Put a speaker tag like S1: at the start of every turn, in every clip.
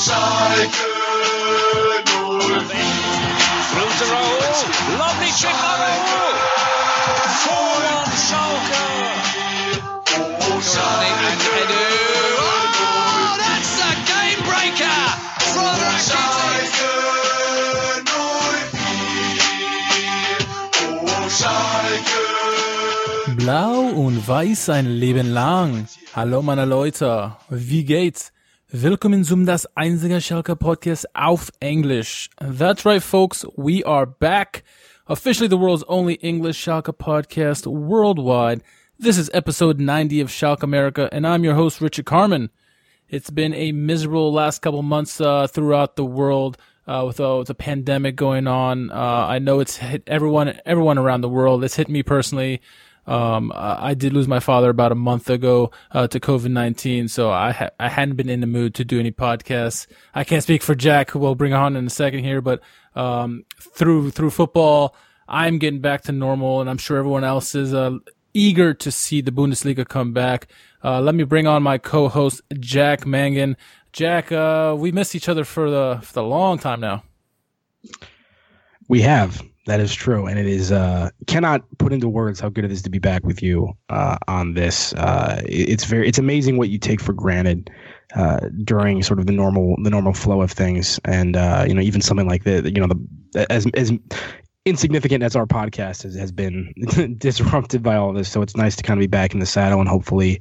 S1: Schalke 04.
S2: Through to. Lovely chip by Raul. On Schalke. Johnny and Edu. Oh, that's a game breaker from Rakitic.
S1: Schalke 04. Schalke.
S3: Blau und weiß ein Leben lang. Hallo meine Leute, wie geht's? Willkommen zum das einzige Schalke Podcast auf Englisch. That's right folks, we are back. Officially the world's only English Schalke podcast worldwide. This is episode 90 of Schalke America and I'm your host Richard Carmen. It's been a miserable last couple months uh, throughout the world uh, with, uh, with the pandemic going on. Uh, I know it's hit everyone, everyone around the world. It's hit me personally. Um, I did lose my father about a month ago uh, to COVID nineteen, so I ha- I hadn't been in the mood to do any podcasts. I can't speak for Jack, who we'll bring on in a second here, but um, through through football, I'm getting back to normal, and I'm sure everyone else is uh, eager to see the Bundesliga come back. Uh, let me bring on my co-host Jack Mangan. Jack, uh, we missed each other for the for the long time now.
S4: We have. That is true, and it is uh, cannot put into words how good it is to be back with you uh, on this. Uh, it's very it's amazing what you take for granted uh, during sort of the normal the normal flow of things, and uh, you know even something like the you know the as as insignificant as our podcast has, has been disrupted by all this. So it's nice to kind of be back in the saddle, and hopefully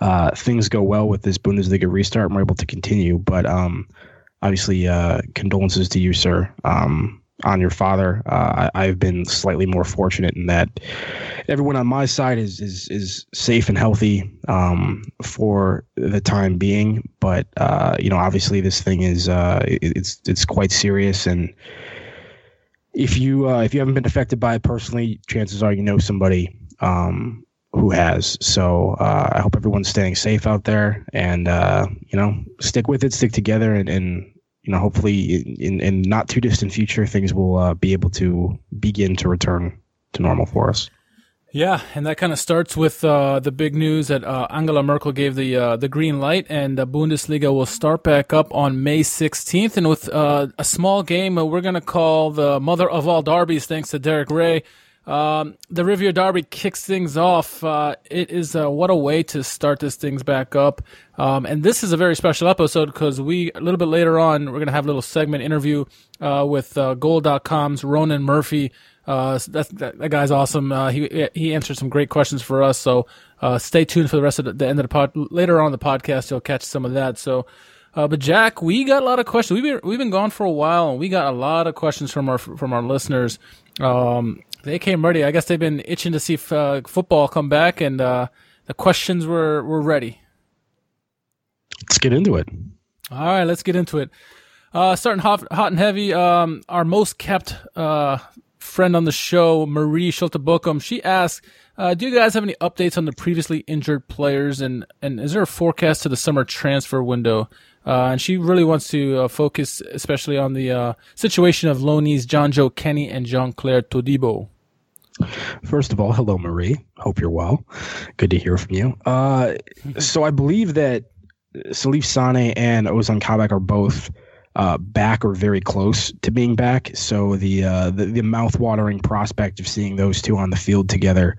S4: uh, things go well with this Bundesliga restart, and we're able to continue. But um, obviously, uh, condolences to you, sir. Um, on your father, uh, I, I've been slightly more fortunate in that everyone on my side is is is safe and healthy um, for the time being. But uh, you know, obviously, this thing is uh, it, it's it's quite serious, and if you uh, if you haven't been affected by it personally, chances are you know somebody um, who has. So uh, I hope everyone's staying safe out there, and uh, you know, stick with it, stick together, and, and you know, hopefully in in not too distant future, things will uh, be able to begin to return to normal for us.
S3: Yeah, and that kind of starts with uh, the big news that uh, Angela Merkel gave the uh, the green light, and the Bundesliga will start back up on May 16th, and with uh, a small game uh, we're gonna call the mother of all derbies, thanks to Derek Rae. Um, the Revier Derby kicks things off. Uh, it is uh, what a way to start this things back up. Um, and this is a very special episode because we a little bit later on we're gonna have a little segment interview uh, with uh, Goal.com's Ronan Murphy. Uh, that, that guy's awesome. Uh, he he answered some great questions for us. So uh, stay tuned for the rest of the, the end of the pod. Later on the podcast, you'll catch some of that. So. Uh, but Jack, we got a lot of questions. We've been, we've been gone for a while, and we got a lot of questions from our from our listeners. Um, they came ready. I guess they've been itching to see f- uh, football come back, and uh, the questions were were ready.
S4: Let's get into it.
S3: All right, let's get into it. Uh, starting hot, hot and heavy. Um, our most kept uh, friend on the show, Marie Schulte she asked, uh, "Do you guys have any updates on the previously injured players, and and is there a forecast to the summer transfer window?" Uh, and she really wants to uh, focus, especially on the uh, situation of loanees Jonjoe Kenny and Jean-Clair Todibo.
S4: First of all, hello, Marie. Hope you're well. Good to hear from you. Uh, so I believe that Salif Sane and Ozan Kabak are both uh, back or very close to being back. So the uh, the, the mouth-watering prospect of seeing those two on the field together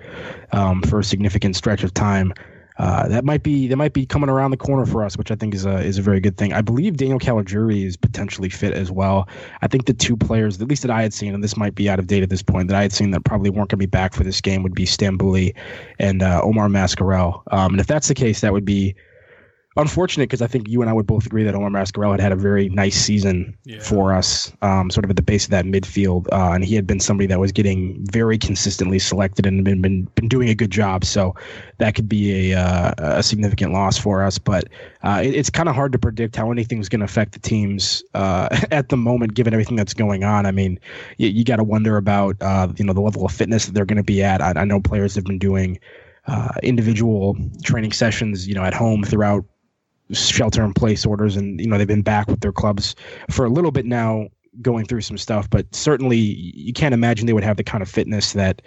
S4: um, for a significant stretch of time. Uh, that might be that might be coming around the corner for us, which I think is a is a very good thing. I believe Daniel Caligiuri is potentially fit as well. I think the two players, at least that I had seen, and this might be out of date at this point, that I had seen that probably weren't going to be back for this game would be Stambouli and uh, Omar Mascarell. Um, and if that's the case, that would be unfortunate because I think you and I would both agree that Omar Mascarell had had a very nice season for us, um, sort of at the base of that midfield, uh, and he had been somebody that was getting very consistently selected and been been, been doing a good job. So that could be a uh, a significant loss for us. But uh, it, it's kind of hard to predict how anything's going to affect the teams uh, at the moment, given everything that's going on. I mean, you, you got to wonder about uh, you know the level of fitness that they're going to be at. I, I know players have been doing. Uh, individual training sessions, you know, at home throughout shelter in place orders and you know they've been back with their clubs for a little bit now going through some stuff, but certainly you can't imagine they would have the kind of fitness that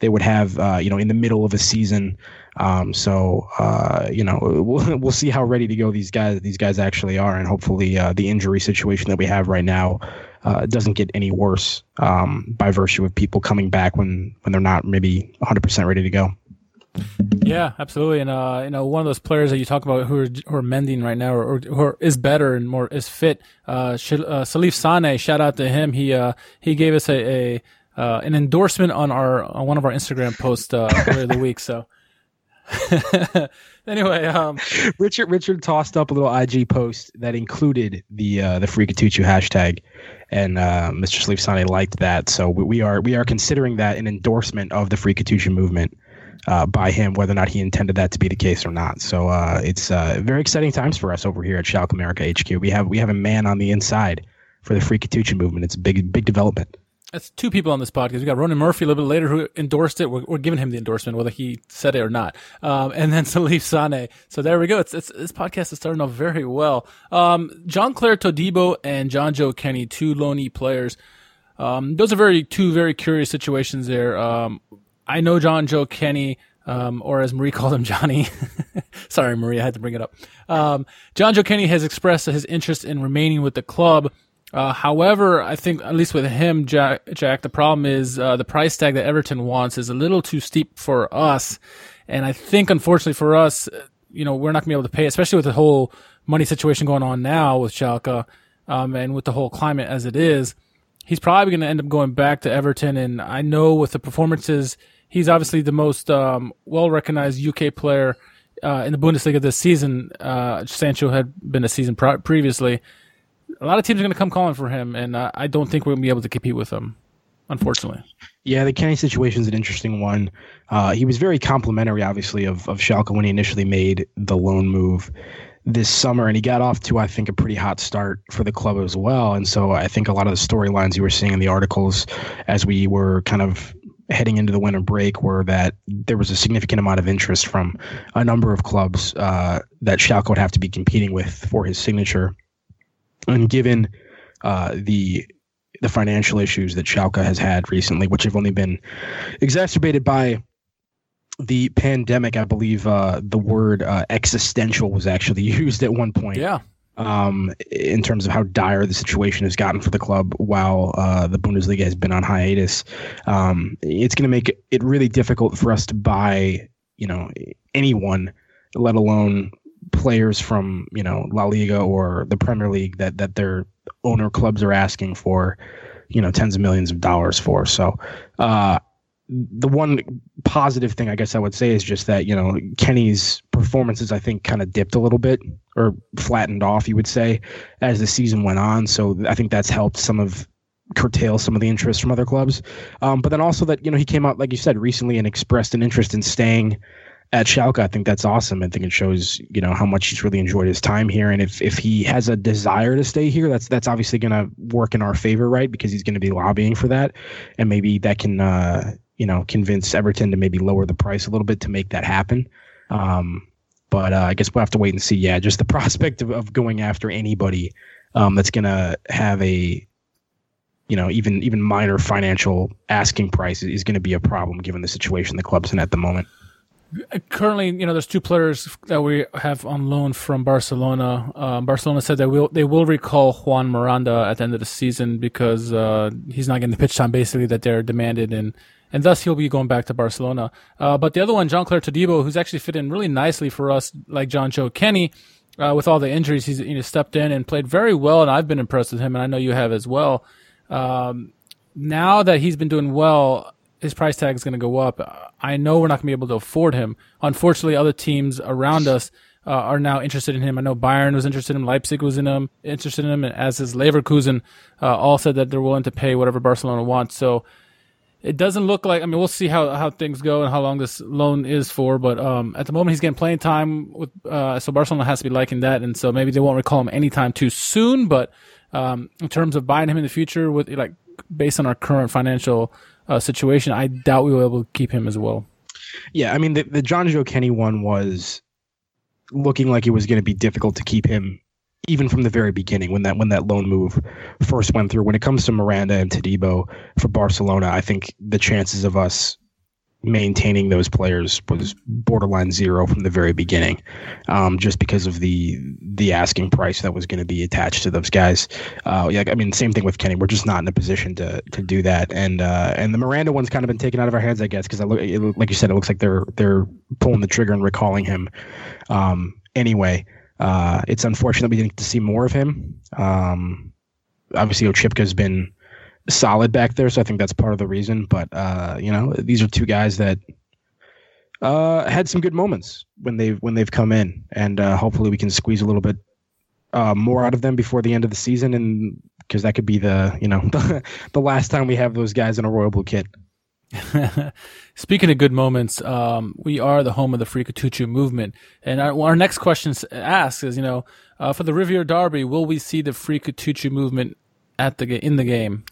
S4: they would have, uh, you know, in the middle of a season. Um, so uh, you know, we'll, we'll see how ready to go these guys these guys actually are, and hopefully uh, the injury situation that we have right now uh, doesn't get any worse um, by virtue of people coming back when when they're not maybe 100 percent ready to go.
S3: Yeah, absolutely. And uh, you know, one of those players that you talk about who are, who are mending right now, or, or is better and more is fit. Uh, uh, Salif Sane, shout out to him. He uh, he gave us a, a uh, an endorsement on our on one of our Instagram posts uh, earlier the week. So anyway, um,
S4: Richard Richard tossed up a little IG post that included the uh, the Freakituchu hashtag, and uh, Mr. Salif Sane liked that. So we, we are we are considering that an endorsement of the Freakituchu movement uh, by him, whether or not he intended that to be the case or not. So uh, it's uh, very exciting times for us over here at Schalke America HQ. We have we have a man on the inside for the Free Freakituchu movement. It's a big big development.
S3: That's two people on this podcast. We got Ronan Murphy a little bit later who endorsed it. We're, we're giving him the endorsement, whether he said it or not. Um, and then Salif Sane. So there we go. It's, it's, this podcast is starting off very well. Um, Jean-Clair Todibo and Jonjoe Kenny, two loanee players. Um, those are very, two very curious situations there. Um, I know Jonjoe Kenny, um, or as Marie called him, Johnny. Sorry, Marie, I had to bring it up. Um, Jonjoe Kenny has expressed his interest in remaining with the club. Uh, however, I think at least with him, Jack, Jack the problem is uh, the price tag that Everton wants is a little too steep for us, and I think unfortunately for us, you know, we're not gonna be able to pay, especially with the whole money situation going on now with Schalke, um, and with the whole climate as it is. He's probably going to end up going back to Everton, and I know with the performances, he's obviously the most um, well recognized UK player uh, in the Bundesliga this season. Uh, Sancho had been a season previously a lot of teams are going to come calling for him, and uh, I don't think we're going to be able to compete with him, unfortunately.
S4: Yeah, the Kenny situation is an interesting one. Uh, he was very complimentary, obviously, of, of Schalke when he initially made the loan move this summer, and he got off to, I think, a pretty hot start for the club as well. And so I think a lot of the storylines you were seeing in the articles as we were kind of heading into the winter break were that there was a significant amount of interest from a number of clubs uh, that Schalke would have to be competing with for his signature. And given uh, the the financial issues that Schalke has had recently, which have only been exacerbated by the pandemic, I believe uh, the word uh, existential was actually used at one point.
S3: Yeah.
S4: Um, in terms of how dire the situation has gotten for the club while uh, the Bundesliga has been on hiatus, um, it's going to make it really difficult for us to buy, you know, anyone, let alone players from you know La Liga or the Premier League that that their owner clubs are asking for you know tens of millions of dollars for. So uh, the one positive thing I guess I would say is just that you know Kenny's performances I think kind of dipped a little bit or flattened off you would say as the season went on. So I think that's helped some of curtail some of the interest from other clubs. Um, but then also that you know he came out like you said recently and expressed an interest in staying at Schalke, I think that's awesome. I think it shows, you know, how much he's really enjoyed his time here. And if, if he has a desire to stay here, that's that's obviously going to work in our favor, right? Because he's going to be lobbying for that, and maybe that can, uh, you know, convince Everton to maybe lower the price a little bit to make that happen. Um, but uh, I guess we'll have to wait and see. Yeah, just the prospect of, of going after anybody um, that's going to have a you know, even even minor financial asking price is going to be a problem given the situation the club's in at the moment
S3: currently, you know, there's two players that we have on loan from Barcelona. Um, Barcelona said that will they will recall Juan Miranda at the end of the season because uh, he's not getting the pitch time basically that they're demanded, and and thus he'll be going back to Barcelona. Uh, but the other one, Jean-Clair Todibo, who's actually fit in really nicely for us, like Jonjoe Kenny. Uh, with all the injuries, he's you know stepped in and played very well, and I've been impressed with him, and I know you have as well. Um, now that he's been doing well, his price tag is going to go up. I know we're not going to be able to afford him. Unfortunately, other teams around us uh, are now interested in him. I know Bayern was interested in him, Leipzig was in him, interested in him, and as is Leverkusen. Uh, all said that they're willing to pay whatever Barcelona wants. So it doesn't look like. I mean, we'll see how, how things go and how long this loan is for. But um, at the moment, he's getting playing time with. Uh, so Barcelona has to be liking that, and so maybe they won't recall him anytime too soon. But um, in terms of buying him in the future, with like based on our current financial uh, situation, I doubt we will be able to keep him as well.
S4: Yeah, I mean the the Jonjoe Kenny one was looking like it was going to be difficult to keep him even from the very beginning when that when that loan move first went through. When it comes to Miranda and Todibo for Barcelona, I think the chances of us maintaining those players was borderline zero from the very beginning, um, just because of the the asking price that was going to be attached to those guys. Uh, yeah, I mean, same thing with Kenny. We're just not in a position to to do that. And uh, and the Miranda one's kind of been taken out of our hands, I guess, because I look, like you said, it looks like they're they're pulling the trigger and recalling him. Um, anyway, uh, it's unfortunate we didn't get to see more of him. Um, obviously, Oczipka's been solid back there, so I think that's part of the reason. But uh, you know, these are two guys that uh, had some good moments when they've when they've come in, and uh, hopefully we can squeeze a little bit uh, more out of them before the end of the season, and because that could be the you know the last time we have those guys in a royal blue kit.
S3: Speaking of good moments, um, we are the home of the Freakatuchu movement, and our, our next question asks is, you know, uh, for the Revier Derby, will we see the Freakatuchu movement at the in the game?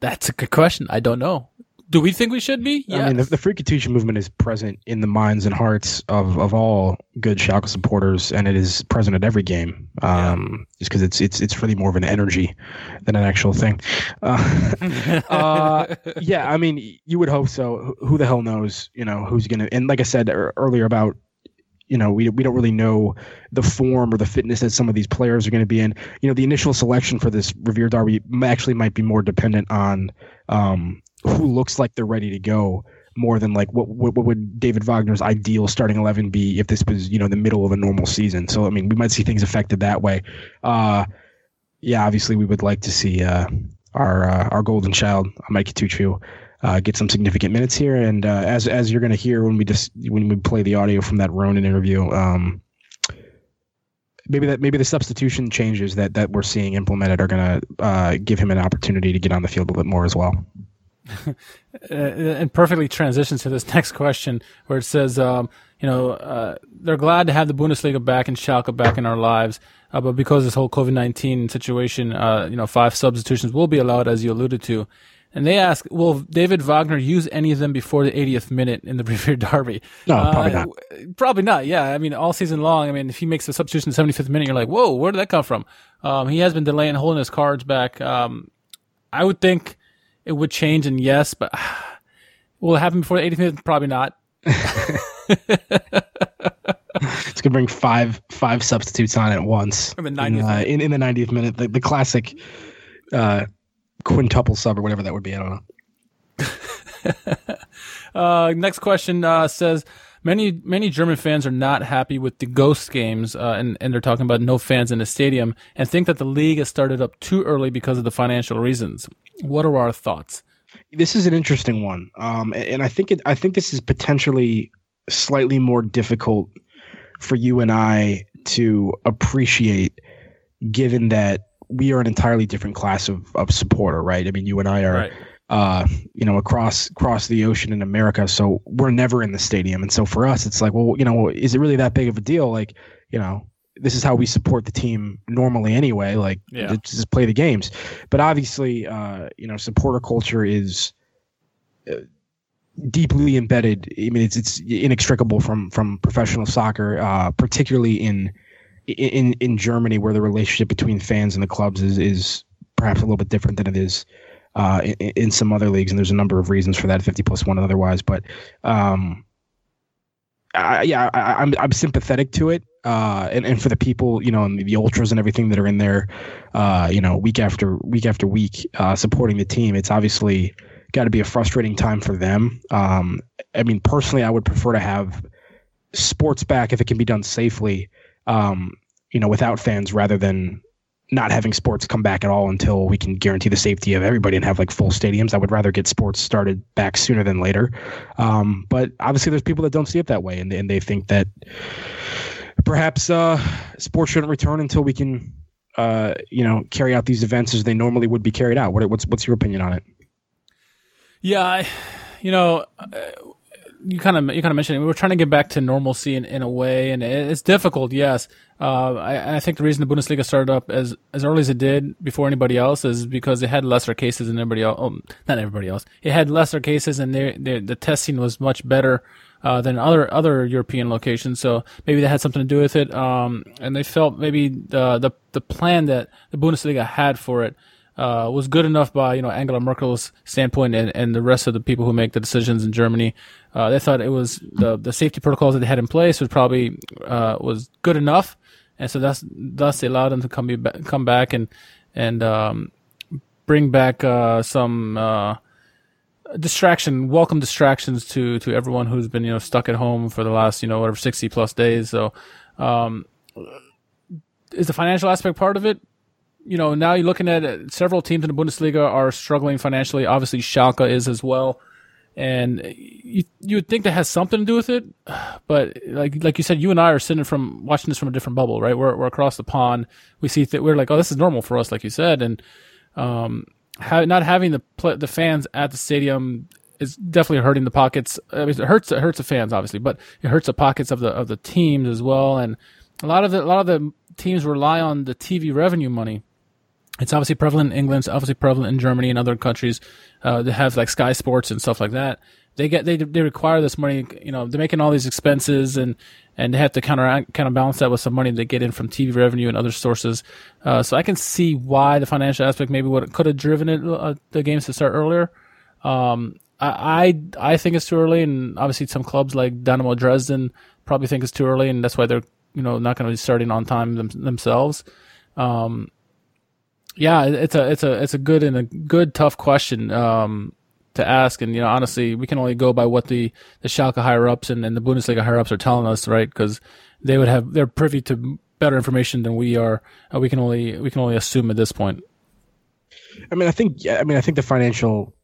S3: That's a good question. I don't know. Do we think we should be?
S4: Yeah. I mean, the, the Freakatuchu movement is present in the minds and hearts of, of all good Schalke supporters, and it is present at every game. Um, yeah. Just because it's it's it's really more of an energy than an actual thing. Uh, uh, yeah, I mean, you would hope so. Who the hell knows? You know, who's gonna? And like I said earlier about you know, we, we don't really know the form or the fitness that some of these players are going to be in. You know, the initial selection for this Revier Derby actually might be more dependent on um, who looks like they're ready to go more than like what, what, what would David Wagner's ideal starting 11 be if this was, you know, the middle of a normal season. So, I mean, we might see things affected that way. Uh, yeah, obviously we would like to see uh, our uh, our golden child, Mike Tucci, uh, get some significant minutes here. And uh, as as you're going to hear when we just when we play the audio from that Ronan interview, um, maybe that maybe the substitution changes that that we're seeing implemented are going to uh, give him an opportunity to get on the field a little bit more as well.
S3: Uh, and perfectly transitions to this next question, where it says, um, you know, uh, they're glad to have the Bundesliga back and Schalke back in our lives, uh, but because this whole COVID nineteen situation, uh, you know, five substitutions will be allowed, as you alluded to. And they ask, will David Wagner use any of them before the 80th minute in the Revier Derby?
S4: No, probably uh, not.
S3: Probably not. Yeah. I mean, all season long. I mean, if he makes a substitution in the 75th minute, you're like, whoa, where did that come from? Um, he has been delaying, holding his cards back. Um, I would think it would change, and yes, but will it happen before the 80th minute? Probably not.
S4: it's gonna bring five five substitutes on at once
S3: in the 90th
S4: in, uh, in, in, the 90th minute. The, the classic uh, quintuple sub or whatever that would be. I don't
S3: know. uh, next question uh, says many many German fans are not happy with the ghost games, uh, and and they're talking about no fans in the stadium, and think that the league has started up too early because of the financial reasons. What are our thoughts?
S4: This is an interesting one, um, and I think it, I think this is potentially slightly more difficult for you and I to appreciate, given that we are an entirely different class of, of supporter, right? I mean, you and I are, right. Uh, you know, across across the ocean in America, so we're never in the stadium, and so for us, it's like, well, you know, is it really that big of a deal? Like, you know, this is how we support the team normally anyway. Like, yeah. just play the games. But obviously, uh, you know, supporter culture is. Uh, deeply embedded. I mean, it's it's inextricable from from professional soccer, uh, particularly in in in Germany, where the relationship between fans and the clubs is is perhaps a little bit different than it is uh, in, in, some other leagues, and there's a number of reasons for that, 50 plus one otherwise. But um, I, yeah, I, am I'm, I'm sympathetic to it, uh, and and for the people, you know, and the ultras and everything that are in there, uh, you know, week after week after week, uh, supporting the team. It's obviously got to be a frustrating time for them. Um, I mean, personally, I would prefer to have sports back if it can be done safely um, you know, without fans rather than not having sports come back at all until we can guarantee the safety of everybody and have like full stadiums. I would rather get sports started back sooner than later. Um, but obviously, there's people that don't see it that way, and, and they think that perhaps uh, sports shouldn't return until we can, uh, you know, carry out these events as they normally would be carried out. What, what's what's your opinion on it?
S3: Yeah, I, you know, you kind of you kind of mentioned it. We were trying to get back to normalcy in, in a way, and it's difficult. Yes, uh, I, I, think the reason the Bundesliga started up as as early as it did before anybody else is because it had lesser cases than everybody else. Oh, not everybody else. It had lesser cases, and they, they, the testing was much better uh, than other other European locations. So maybe that had something to do with it. Um, and they felt maybe the the the plan that the Bundesliga had for it uh, was good enough by you know Angela Merkel's standpoint and, and the rest of the people who make the decisions in Germany. Uh, they thought it was the the safety protocols that they had in place was probably uh, was good enough, and so that's thus they allowed them to come be, come back and and um, bring back uh, some uh, distraction, welcome distractions to to everyone who's been you know stuck at home for the last you know whatever sixty plus days. So. Um, is the financial aspect part of it? You know, now you're looking at it, several teams in the Bundesliga are struggling financially. Obviously, Schalke is as well, and you you would think that has something to do with it, but like like you said, you and I are sitting from watching this from a different bubble, right? We're we're across the pond. We see that we're like, oh, this is normal for us, like you said, and um, ha- not having the pl- the fans at the stadium is definitely hurting the pockets. I mean, it hurts it hurts the fans obviously, but it hurts the pockets of the of the teams as well, and a lot of the a lot of the teams rely on the TV revenue money it's obviously prevalent in England. It's obviously prevalent in Germany and other countries uh, that have like Sky Sports and stuff like that. They get they they require this money. You know, they're making all these expenses and and they have to counter counterbalance that with some money they get in from TV revenue and other sources. Uh, so I can see why the financial aspect maybe what could have driven it uh, the games to start earlier. Um, I, I I think it's too early, and obviously some clubs like Dynamo Dresden probably think it's too early, and that's why they're you know not going to be starting on time them, themselves. Um, yeah, it's a it's a it's a good and a good tough question um, to ask, and you know honestly, we can only go by what the the Schalke higher ups and, and the Bundesliga higher ups are telling us, right? Because they would have they're privy to better information than we are. Uh, we can only we can only assume at this point.
S4: I mean, I think I mean I think the financial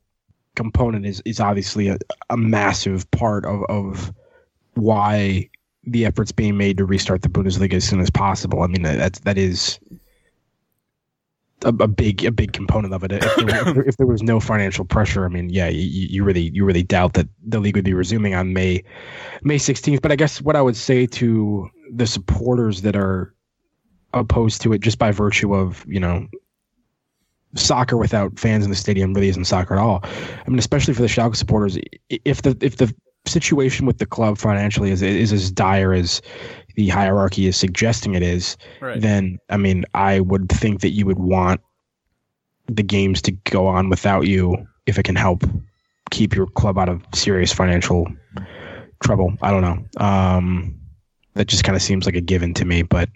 S4: component is is obviously a, a massive part of of why the efforts being made to restart the Bundesliga as soon as possible. I mean, that that is a, a, big a big component of it. If there, if there, was no financial pressure, I mean, yeah, you, you really you really doubt that the league would be resuming on May May 16th. But I guess what I would say to the supporters that are opposed to it, just by virtue of you know soccer without fans in the stadium really isn't soccer at all. I mean, especially for the Schalke supporters, if the if the situation with the club financially is is as dire as the hierarchy is suggesting it is, right. then I mean, I would think that you would want the games to go on without you if it can help keep your club out of serious financial trouble. I don't know. Um, that just kind of seems like a given to me. But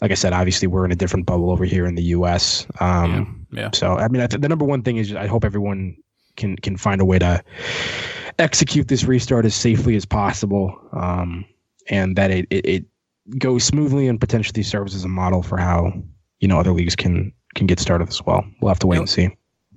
S4: like I said, obviously we're in a different bubble over here in the U.S. Um, yeah, yeah. So I mean, I th- the number one thing is I hope everyone can can find a way to execute this restart as safely as possible, um, and that it, it, it goes smoothly and potentially serves as a model for how you know other leagues can can get started as well. We'll have to wait and see.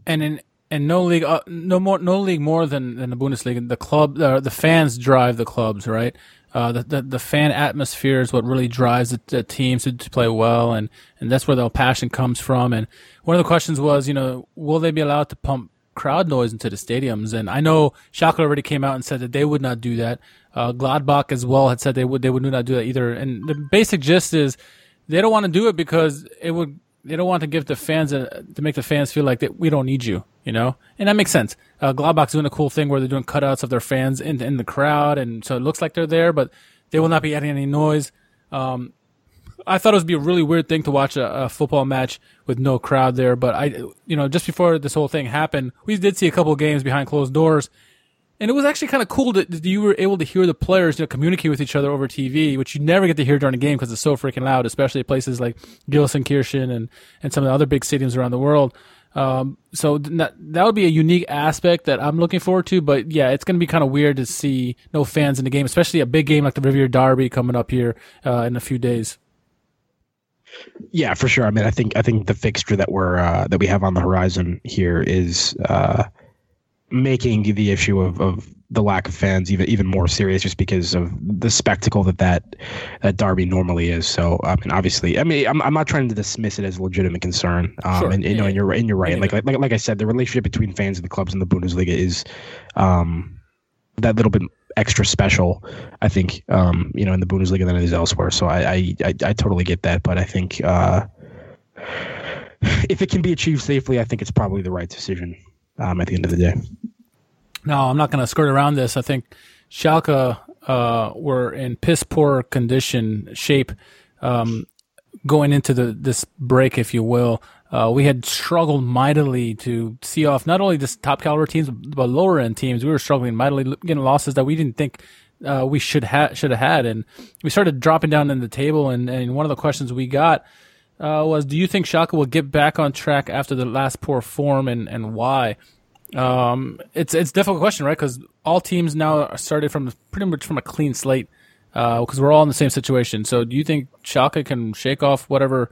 S3: And in and no league, uh, no more, no league more than, than the Bundesliga. The club, uh, the fans drive the clubs, right? Uh, the, the, the fan atmosphere is what really drives the, the teams to, to, play well, and and that's where the passion comes from. And one of the questions was, you know, will they be allowed to pump crowd noise into the stadiums? And I know Schalke already came out and said that they would not do that. Uh, Gladbach as well had said they would they would not do that either. And the basic gist is they don't want to do it because it would they don't want to give the fans a, to make the fans feel like that we don't need you, you know, and that makes sense. Uh, Gladbach's doing a cool thing where they're doing cutouts of their fans in in the crowd, and so it looks like they're there, but they will not be adding any noise. Um, I thought it would be a really weird thing to watch a, a, football match with no crowd there, but I, you know, just before this whole thing happened, we did see a couple games behind closed doors, and it was actually kind of cool that you were able to hear the players you know, communicate with each other over TV, which you never get to hear during a game because it's so freaking loud, especially places like Gelsenkirchen and, and some of the other big stadiums around the world. Um, so that, that would be a unique aspect that I'm looking forward to. But yeah, it's going to be kind of weird to see no fans in the game, especially a big game like the Revier Derby coming up here uh, in a few days.
S4: Yeah, for sure. I mean, I think I think the fixture that we're uh, that we have on the horizon here is uh, making the issue of, of the lack of fans even even more serious just because of the spectacle that that, that derby normally is. So I mean, obviously, I mean, I'm, I'm not trying to dismiss it as a legitimate concern. Um, sure. and, you know, and you're and you're right. Yeah. Like, like like I said, the relationship between fans and the clubs in the Bundesliga is um, that little bit extra special. I think um, you know in the Bundesliga than it is elsewhere. So I I, I, I totally get that, but I think uh, if it can be achieved safely, I think it's probably the right decision um, at the end of the day.
S3: No, I'm not going to skirt around this. I think Schalke uh, were in piss poor condition shape um, going into the this break, if you will. Uh, we had struggled mightily to see off not only this top caliber teams but lower end teams. We were struggling mightily, getting losses that we didn't think uh, we should have should have had, and we started dropping down in the table. And, and one of the questions we got uh, was, "Do you think Schalke will get back on track after the last poor form, and and why?" Um, it's it's a difficult question, right? Because all teams now are started from pretty much from a clean slate, because uh, we're all in the same situation. So, do you think Schalke can shake off whatever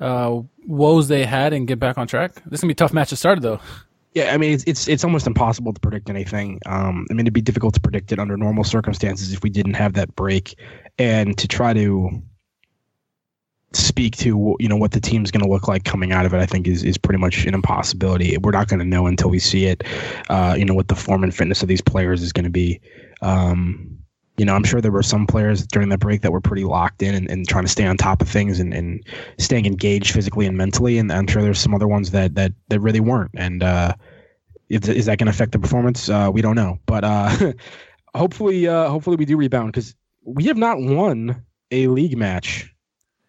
S3: uh, woes they had and get back on track? This is gonna be a tough match to start, though.
S4: Yeah, I mean it's it's it's almost impossible to predict anything. Um, I mean it'd be difficult to predict it under normal circumstances if we didn't have that break, and to try to speak to you know what the team's going to look like coming out of it, I think is is pretty much an impossibility. We're not going to know until we see it. Uh, you know what the form and fitness of these players is going to be. Um, you know, I'm sure there were some players during that break that were pretty locked in and, and trying to stay on top of things and, and staying engaged physically and mentally. And I'm sure there's some other ones that that that really weren't. And uh, is, is that going to affect the performance? Uh, we don't know. But uh, hopefully, uh, hopefully we do rebound because we have not won a league match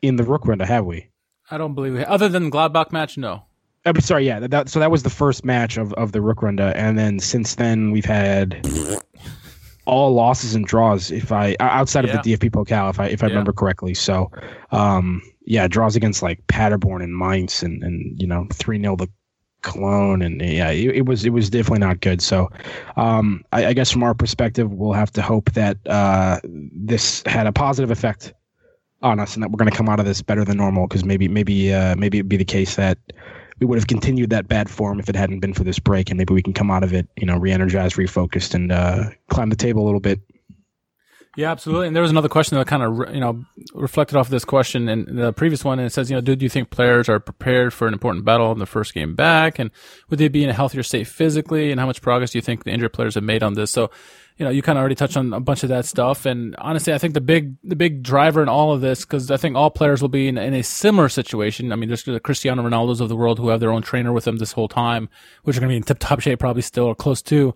S4: in the Rückrunde, have we?
S3: I don't believe it. Other than Gladbach match, no.
S4: I'm sorry, yeah. That, so that was the first match of, of the Rückrunde, and then since then we've had all losses and draws. If I outside
S3: Yeah.
S4: of the DFB Pokal, if I if I
S3: Yeah.
S4: remember correctly. So, um, yeah, draws against like Paderborn and Mainz, and and you know three 0 to Cologne, and yeah, it, it was it was definitely not good. So, um, I, I guess from our perspective, we'll have to hope that uh, this had a positive effect on us, and that we're going to come out of this better than normal. Because maybe maybe uh, maybe it'd be the case that we would have continued that bad form if it hadn't been for this break, and maybe we can come out of it, you know, re-energized, refocused, and uh, climb the table a little bit.
S3: Yeah, absolutely. And there was another question that kind of you know reflected off of this question in the previous one, and it says, you know, do, do you think players are prepared for an important battle in the first game back, and would they be in a healthier state physically, and how much progress do you think the injured players have made on this? So, you know, you kind of already touched on a bunch of that stuff, and honestly, I think the big the big driver in all of this, because I think all players will be in, in a similar situation. I mean, there's the Cristiano Ronaldo's of the world who have their own trainer with them this whole time, which are going to be in tip top shape, probably still or close to.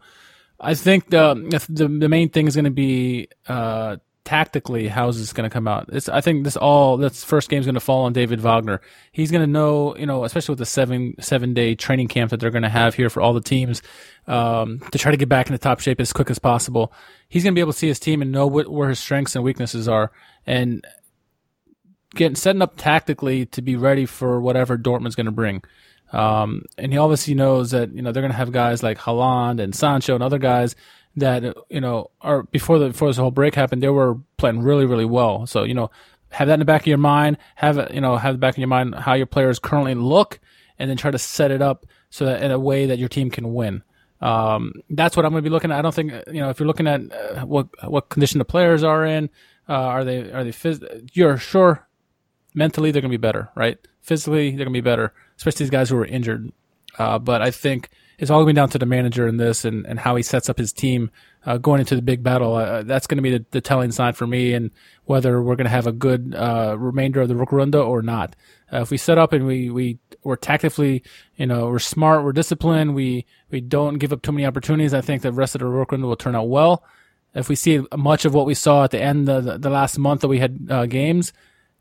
S3: I think the the, the main thing is going to be uh, tactically how's this going to come out. It's, I think this all this first game is going to fall on David Wagner. He's going to know, you know, especially with the seven seven day training camp that they're going to have here for all the teams um, to try to get back into top shape as quick as possible. He's going to be able to see his team and know what, where his strengths and weaknesses are, and getting setting up tactically to be ready for whatever Dortmund's going to bring. Um, and he obviously knows that you know they're going to have guys like Haaland and Sancho and other guys that you know are before the before this whole break happened they were playing really really well. So you know have that in the back of your mind. Have it you know have the back of your mind how your players currently look, and then try to set it up so that in a way that your team can win. Um, that's what I'm going to be looking at. I don't think you know if you're looking at uh, what what condition the players are in. Uh, are they are they phys- you're sure mentally they're going to be better, right? Physically they're going to be better, especially these guys who are injured. Uh, but I think it's all going down to the manager in this and, and how he sets up his team uh, going into the big battle. Uh, that's going to be the, the telling sign for me and whether we're going to have a good uh, remainder of the Rückrunde or not. Uh, if we set up and we, we, we're tactically, you know, we're smart, we're disciplined, we, we don't give up too many opportunities, I think the rest of the Rückrunde will turn out well. If we see much of what we saw at the end of the, the last month that we had uh, games,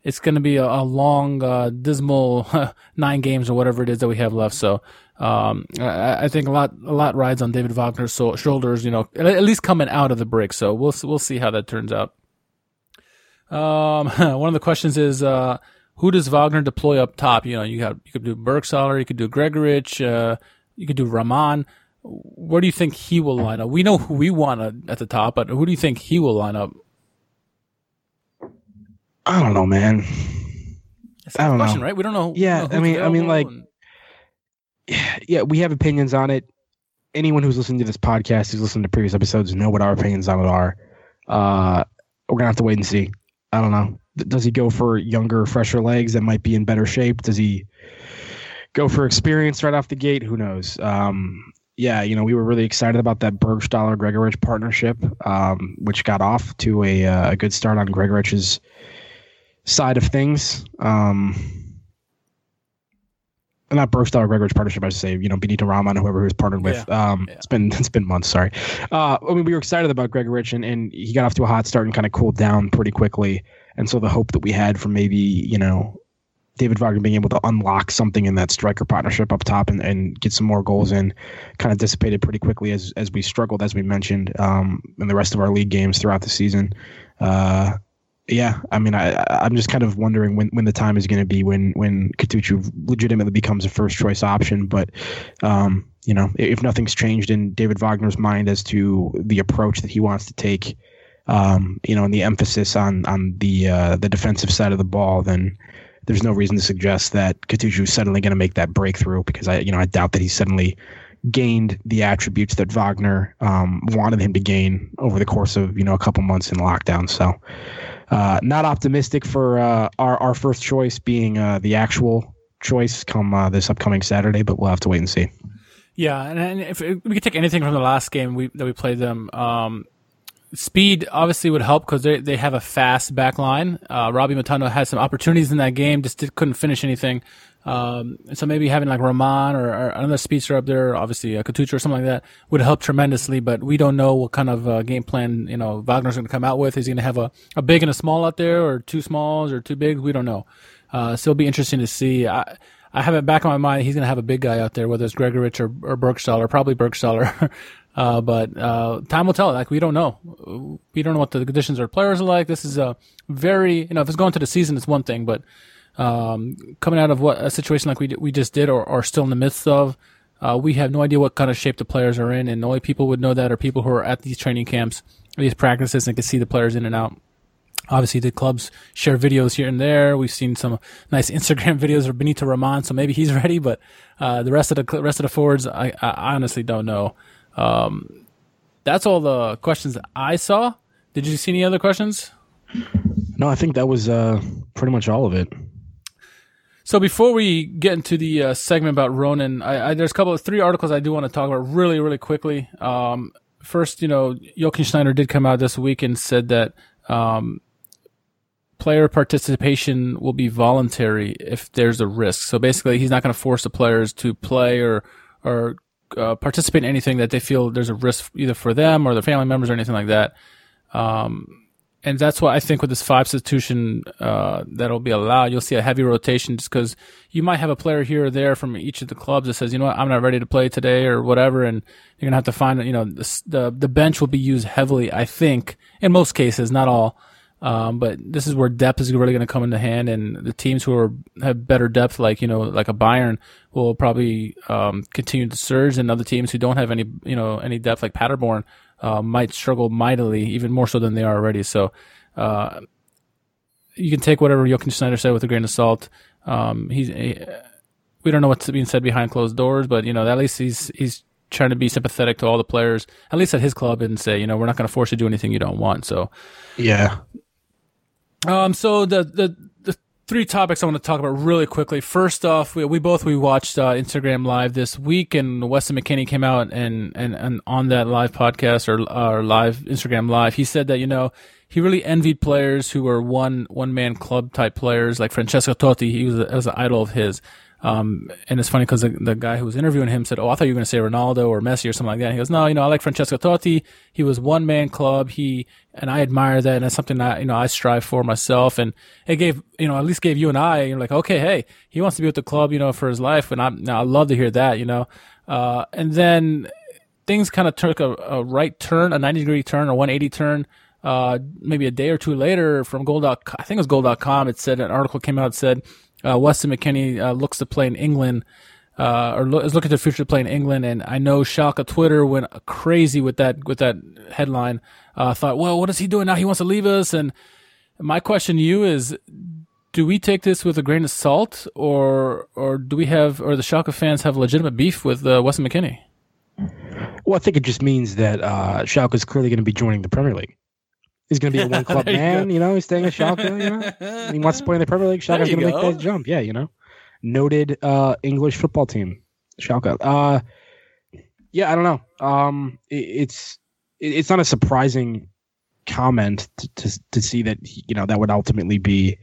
S3: it's going to be a, a long, uh, dismal nine games or whatever it is that we have left. So, um, I, I think a lot, a lot rides on David Wagner's so, shoulders, you know, at, least coming out of the break. So we'll, we'll see how that turns out. Um, one of the questions is, uh, who does Wagner deploy up top? You know, you got, you could do Burgstaller, you could do Gregoritsch, uh, you could do Raman. Where do you think he will line up? We know who we want at the top, but who do you think he will line up?
S4: I don't know, man.
S3: That's
S4: I don't
S3: question,
S4: know.
S3: right? We don't know.
S4: Yeah, I mean- I mean, like,
S3: and-
S4: Yeah, we have opinions on it. Anyone who's listening to this podcast, who's listened to previous episodes, know what our opinions on it are. Uh, we're gonna have to wait and see. I don't know. Does he go for younger, fresher legs that might be in better shape? Does he go for experience right off the gate? Who knows? Um, yeah, you know, we were really excited about that Burgstaller Gregoritsch partnership, um, which got off to a, uh, a good start on Gregoritsch's side of things. Um, not Burgstaller Gregory partnership. I should say, you know, Benito Raman, whoever he was partnered with.
S3: Yeah.
S4: Um,
S3: Yeah.
S4: it's been it's been months. Sorry. Uh, I mean, we were excited about Gregoritsch, and, and he got off to a hot start and kind of cooled down pretty quickly. And so the hope that we had for maybe you know David Wagner being able to unlock something in that striker partnership up top and, and get some more goals in kind of dissipated pretty quickly as as we struggled, as we mentioned, um, in the rest of our league games throughout the season. Uh, yeah, I mean, I I'm just kind of wondering when, when the time is going to be when when Kutucu legitimately becomes a first choice option. But um, you know, if nothing's changed in David Wagner's mind as to the approach that he wants to take, um, you know, and the emphasis on on the uh, the defensive side of the ball, then there's no reason to suggest that Kutucu is suddenly going to make that breakthrough because I you know I doubt that he's suddenly gained the attributes that Wagner um, wanted him to gain over the course of you know a couple months in lockdown. So, uh, not optimistic for uh, our our first choice being uh, the actual choice come uh, this upcoming Saturday, but we'll have to wait and see.
S3: Yeah, and, and if we could take anything from the last game we that we played them, um, speed obviously would help because they they have a fast back line. Uh, Rabbi Matondo had some opportunities in that game, just did, couldn't finish anything. Um, so maybe having like Raman or, or another speedster up there, obviously a Kutucu or something like that, would help tremendously. But we don't know what kind of uh, game plan you know Wagner's going to come out with. Is he going to have a, a big and a small out there, or two smalls or two bigs? We don't know. Uh, so it'll be interesting to see. I, I have it back in my mind. He's going to have a big guy out there, whether it's Gregoritsch or, or Burgstaller, probably Burgstaller. uh, but uh, time will tell. Like we don't know. We don't know what the conditions of players are like. This is a very you know if it's going to the season, it's one thing, but um, coming out of what a situation like we we just did or are still in the midst of, uh, we have no idea what kind of shape the players are in, and the only people would know that are people who are at these training camps, these practices, and can see the players in and out. Obviously, the clubs share videos here and there. We've seen some nice Instagram videos of Benito Raman, so maybe he's ready. But uh, the rest of the rest of the forwards, I, I honestly don't know. Um, that's all the questions I saw. Did you see any other questions?
S4: No, I think that was uh, pretty much all of it.
S3: So before we get into the uh, segment about Ronan, I, I, there's a couple of three articles I do want to talk about really, really quickly. Um, first, you know, Joachim Schneider did come out this week and said that um, player participation will be voluntary if there's a risk. So basically, he's not going to force the players to play or or uh, participate in anything that they feel there's a risk either for them or their family members or anything like that. Um, and that's why I think with this five substitution uh, that'll be allowed, you'll see a heavy rotation just because you might have a player here or there from each of the clubs that says, you know what, I'm not ready to play today or whatever, and you're gonna have to find, you know, the the, the bench will be used heavily. I think in most cases, not all, um, but this is where depth is really going to come into hand, and the teams who are have better depth, like you know, like a Bayern, will probably um, continue to surge, and other teams who don't have any, you know, any depth, like Paderborn, uh, might struggle mightily, even more so than they are already. So, uh, you can take whatever Jochen Schneider said with a grain of salt. Um, he's, he, we don't know what's being said behind closed doors, but you know, at least he's he's trying to be sympathetic to all the players, at least at his club, and say, you know, we're not going to force you to do anything you don't want. So,
S4: Yeah.
S3: um, so the the the three topics I want to talk about really quickly. First off, we, we both we watched uh, Instagram live this week, and Weston McKennie came out and and and on that live podcast or or live Instagram live, he said that you know he really envied players who were one one man club type players like Francesco Totti. He was, a, was an idol of his. Um, and it's funny because the, the guy who was interviewing him said, "Oh, I thought you were going to say Ronaldo or Messi or something like that." And he goes, "No, you know, I like Francesco Totti. He was one man club. He and I admire that, and that's something that you know I strive for myself. And it gave you know at least gave you and I you're like, okay, hey, he wants to be with the club, you know, for his life, and I now I love to hear that, you know. Uh, and then things kind of took a, a right turn, a 90 degree turn or 180 turn. Uh, maybe a day or two later from Goal. I think it was Goal.com. It said an article came out said uh, Weston McKennie uh, looks to play in England, uh, or lo- is looking to the future to play in England. And I know Schalke Twitter went crazy with that with that headline. Uh, thought, well, what is he doing now? He wants to leave us. And my question to you is, do we take this with a grain of salt, or or do we have, or the Schalke fans have legitimate beef with uh, Weston McKennie?
S4: Well, I think it just means that uh, Schalke is clearly going to be joining the Premier League. He's going to be a one club
S3: There you
S4: man, you know. He's staying at Schalke, you know. And he wants to play in the Premier League. Schalke's going to make that jump. Yeah, you know. Noted uh, English football team, Schalke. Uh, yeah, I don't know. Um, it, it's it, it's not a surprising comment to, to to see that you know that would ultimately be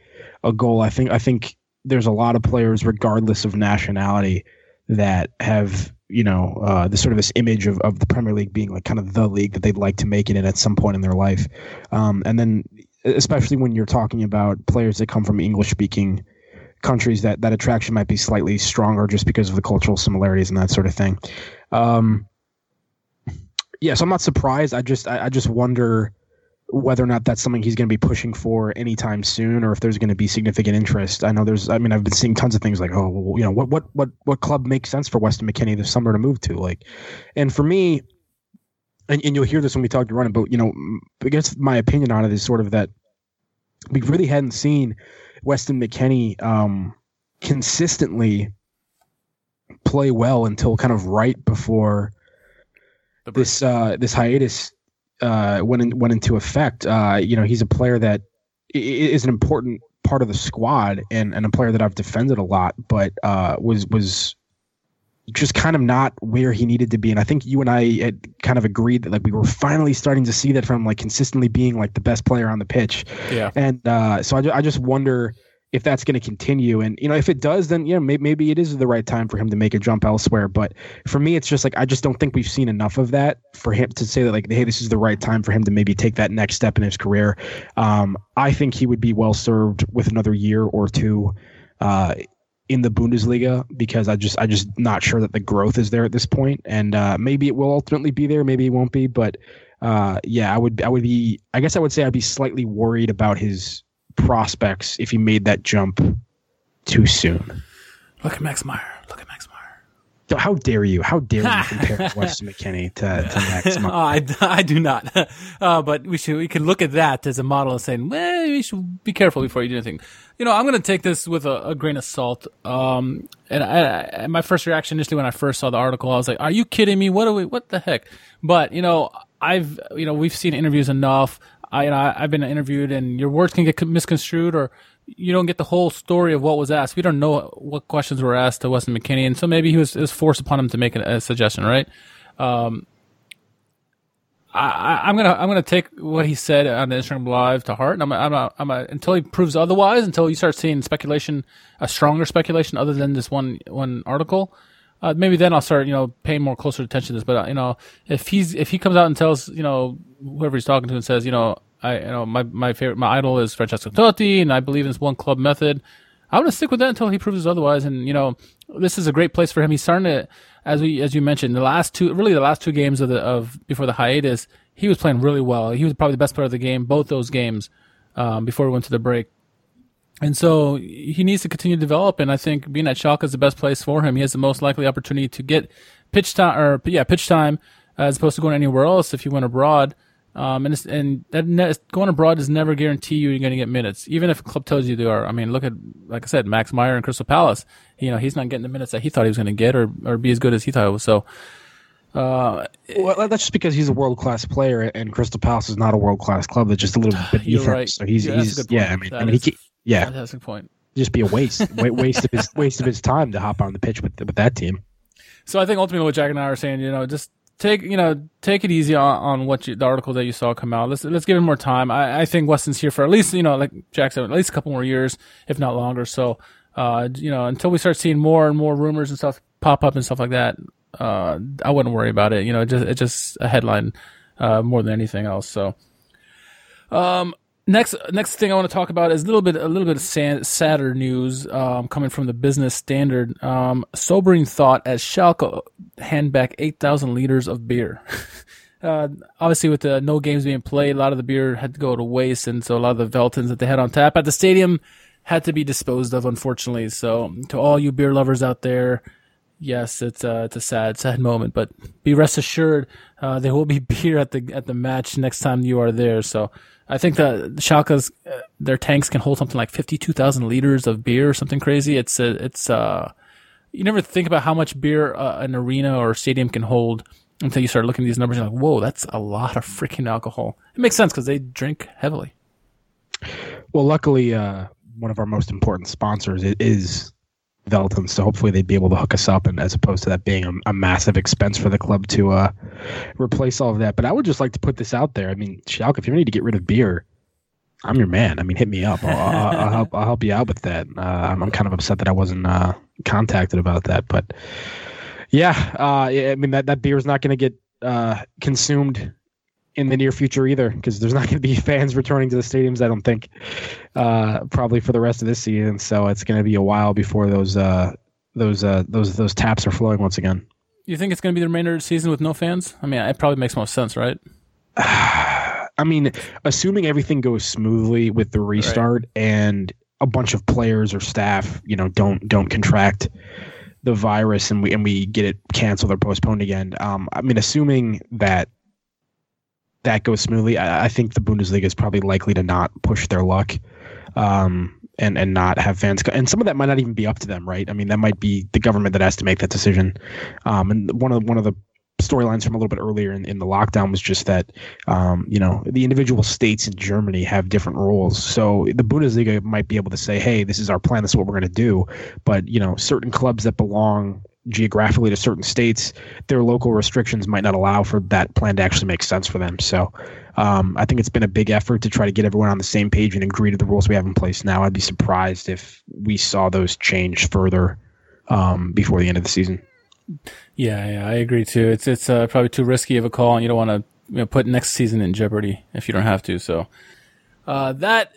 S4: a goal. I think I think there's a lot of players, regardless of nationality, that have you know uh, this sort of this image of, of the Premier League being like kind of the league that they'd like to make it in at some point in their life, um, and then especially when you're talking about players that come from English speaking countries, that that attraction might be slightly stronger just because of the cultural similarities and that sort of thing. Um, yeah, so I'm not surprised. I just I, I just wonder whether or not that's something he's going to be pushing for anytime soon, or if there's going to be significant interest. I know there's. I mean, I've been seeing tons of things like, oh, well, you know, what what what what club makes sense for Weston McKennie this summer to move to? Like, and for me, and, and you'll hear this when we talk to Ronan, but you know, I guess my opinion on it is sort of that we really hadn't seen Weston McKennie um, consistently play well until kind of right before this uh, this hiatus uh, went in, went into effect. Uh, you know, he's a player that is an important part of the squad and, and a player that I've defended a lot, but uh, was was just kind of not where he needed to be. And I think you and I had kind of agreed that like we were finally starting to see that from like consistently being like the best player on the pitch.
S3: Yeah.
S4: And uh, so I, I just wonder if that's going to continue. And you know, if it does, then yeah, maybe, maybe it is the right time for him to make a jump elsewhere. But for me, it's just like I just don't think we've seen enough of that for him to say that like, hey, this is the right time for him to maybe take that next step in his career. Um, I think he would be well served with another year or two. Uh, in the Bundesliga because I just I just not sure that the growth is there at this point, and uh, maybe it will ultimately be there, maybe it won't be, but uh, yeah, I would I would be I guess I would say I'd be slightly worried about his prospects if he made that jump too soon.
S3: Look at Max Meyer. Look at Max Meyer.
S4: How dare you? How dare you compare Weston McKennie to, to Max Meyer?
S3: Oh, I, I do not. Uh, but we should we can look at that as a model of saying, well, you should be careful before you do anything. You know, I'm going to take this with a, a grain of salt. Um, and I, I, my first reaction initially when I first saw the article, I was like, "Are you kidding me? What are we? What the heck?" But you know, I've you know we've seen interviews enough. I you know I, I've been interviewed, and your words can get misconstrued, or you don't get the whole story of what was asked. We don't know what questions were asked to Weston McKennie, and so maybe he was, was forced upon him to make a, a suggestion, right? Um, I, am gonna I'm gonna take what he said on the Instagram live to heart, and I'm I'm a, I'm a, until he proves otherwise, until you start seeing speculation, a stronger speculation other than this one one article. Uh, maybe then I'll start, you know, paying more closer attention to this. But uh, you know, if he's if he comes out and tells, you know, whoever he's talking to and says, you know, I you know my my favorite my idol is Francesco Totti, and I believe in this one club method. I'm gonna stick with that until he proves otherwise. And you know, this is a great place for him. He's starting to as we as you mentioned, the last two really the last two games of the of before the hiatus, he was playing really well. He was probably the best player of the game, both those games, um, before we went to the break. And so he needs to continue to develop. And I think being at Schalke is the best place for him. He has the most likely opportunity to get pitch time or yeah, pitch time as opposed to going anywhere else if you went abroad. Um, and and that ne- going abroad does never guarantee you you're going to get minutes, even if a club tells you they are. I mean, look at like I said, Max Meyer and Crystal Palace. You know, he's not getting the minutes that he thought he was going to get, or or be as good as he thought it was. So, uh,
S4: well, that's just because he's a world class player, and Crystal Palace is not a world class club. That's just a little bit him.
S3: right.
S4: So he's
S3: Yeah,
S4: he's yeah. I mean,
S3: That
S4: I mean, he
S3: is
S4: ca- yeah,
S3: fantastic point.
S4: just be a waste waste of his waste of his time to hop on the pitch with with that team.
S3: So I think ultimately what Jack and I are saying, you know, just take you know take it easy on, on what you, the article that you saw come out. Let's let's give him more time. I, I think Weston's here for at least you know like Jack said, at least a couple more years, if not longer. So uh, you know until we start seeing more and more rumors and stuff pop up and stuff like that, uh, I wouldn't worry about it. You know, it just it's just a headline uh, more than anything else. So. Um, next next thing I want to talk about is a little bit a little bit of sad, sadder news um, coming from the Business Standard. Um, sobering thought as Schalke hand back eight thousand liters of beer. uh, obviously, with the no games being played, a lot of the beer had to go to waste, and so a lot of the Veltins that they had on tap at the stadium had to be disposed of, unfortunately. So, to all you beer lovers out there, yes, it's a it's a sad sad moment, but be rest assured uh, there will be beer at the at the match next time you are there. So I think the Schalke's uh, their tanks can hold something like fifty two thousand liters of beer or something crazy. It's uh, it's uh you never think about how much beer uh, an arena or stadium can hold until you start looking at these numbers. You're like, whoa, that's a lot of freaking alcohol. It makes sense because they drink heavily.
S4: Well, luckily, uh, one of our most important sponsors is Veltins, so hopefully they'd be able to hook us up, and as opposed to that being a, a massive expense for the club to uh, replace all of that. But I would just like to put this out there. I mean, Schalke, if you need to get rid of beer, I'm your man. I mean, hit me up. I'll, I'll, I'll help. I'll help you out with that. Uh, I'm, I'm kind of upset that I wasn't uh, contacted about that, but yeah, uh, I mean that that beer is not going to get uh, consumed in the near future either because there's not going to be fans returning to the stadiums. I don't think uh, probably for the rest of this season. So it's going to be a while before those uh, those uh, those those taps are flowing once again.
S3: You think it's going to be the remainder of the season with no fans? I mean, it probably makes most sense, right?
S4: I mean, assuming everything goes smoothly with the restart right. and a bunch of players or staff, you know, don't don't contract the virus and we and we get it canceled or postponed again. Um, I mean, assuming that that goes smoothly, I, I, think the Bundesliga is probably likely to not push their luck. Um, and and not have fans co- and some of that might not even be up to them right i mean that might be the government that has to make that decision um, and one of one of the storylines from a little bit earlier in, in the lockdown was just that um, you know the individual states in Germany have different rules. So the Bundesliga might be able to say, "Hey, this is our plan. This is what we're going to do." But you know, certain clubs that belong geographically to certain states, their local restrictions might not allow for that plan to actually make sense for them. So um, I think it's been a big effort to try to get everyone on the same page and agree to the rules we have in place now. I'd be surprised if we saw those change further um, before the end of the season.
S3: Yeah, yeah, I agree too. It's it's uh, probably too risky of a call, and you don't want to you know, put next season in jeopardy if you don't have to. So uh, that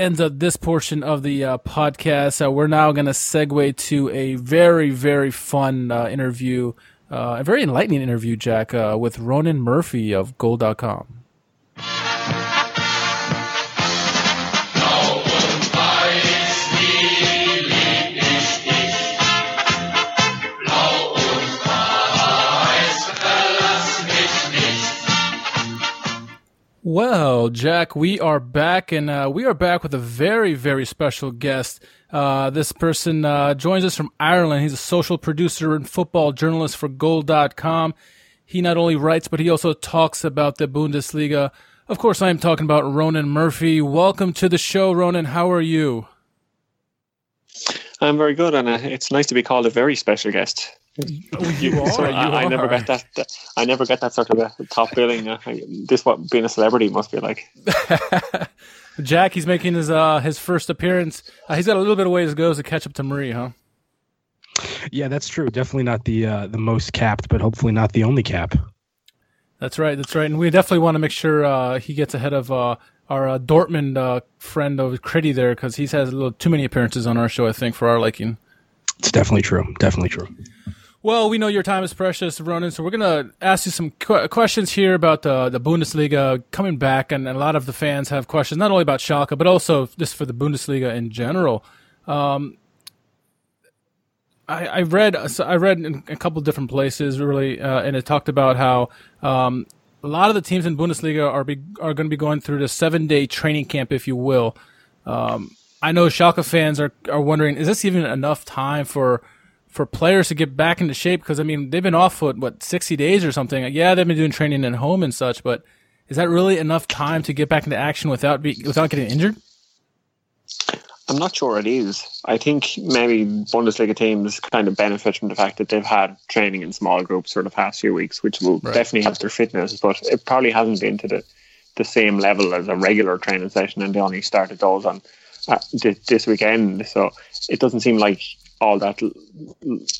S3: ends up this portion of the uh, podcast. Uh, we're now going to segue to a very very fun uh, interview, uh, a very enlightening interview, Jack, with Ronan Murphy of Goal.com. Well, Jack, we are back, and uh, we are back with a very, very special guest. Uh, this person uh, joins us from Ireland. He's a social producer and football journalist for Goal.com. He not only writes, but he also talks about the Bundesliga. Of course, I am talking about Ronan Murphy. Welcome to the show, Ronan. How are you?
S5: I'm very good, and uh, it's nice to be called a very special guest.
S3: Oh, you, are. So you
S5: I,
S3: are.
S5: I, never get that, that, I never get that sort of a top billing. Uh, this what being a celebrity must be like.
S3: Jack, he's making his uh his first appearance. Uh, he's got a little bit of ways to go to catch up to Marie, huh?
S4: Yeah, that's true. Definitely not the uh, the most capped, but hopefully not the only cap.
S3: That's right. That's right. And we definitely want to make sure uh, he gets ahead of uh, our uh, Dortmund uh, friend of Critty there because he's has a little too many appearances on our show, I think, for our liking.
S4: It's definitely true. Definitely true.
S3: Well, we know your time is precious, Ronan, so we're going to ask you some qu- questions here about the, the Bundesliga coming back, and, and, a lot of the fans have questions, not only about Schalke, but also just for the Bundesliga in general. Um, I, I, read I read in a couple different places, really, uh, and it talked about how um, a lot of the teams in Bundesliga are be, are going to be going through the seven day training camp, if you will. Um, I know Schalke fans are, are wondering, is this even enough time for – for players to get back into shape because I mean they've been off for what sixty days or something. Yeah, they've been doing training at home and such, but is that really enough time to get back into action without be, without getting injured?
S5: I'm not sure it is. I think maybe Bundesliga teams kind of benefit from the fact that they've had training in small groups for the past few weeks, which will right. definitely help their fitness, but it probably hasn't been to the the same level as a regular training session, and they only started those on uh, this weekend. So it doesn't seem like all that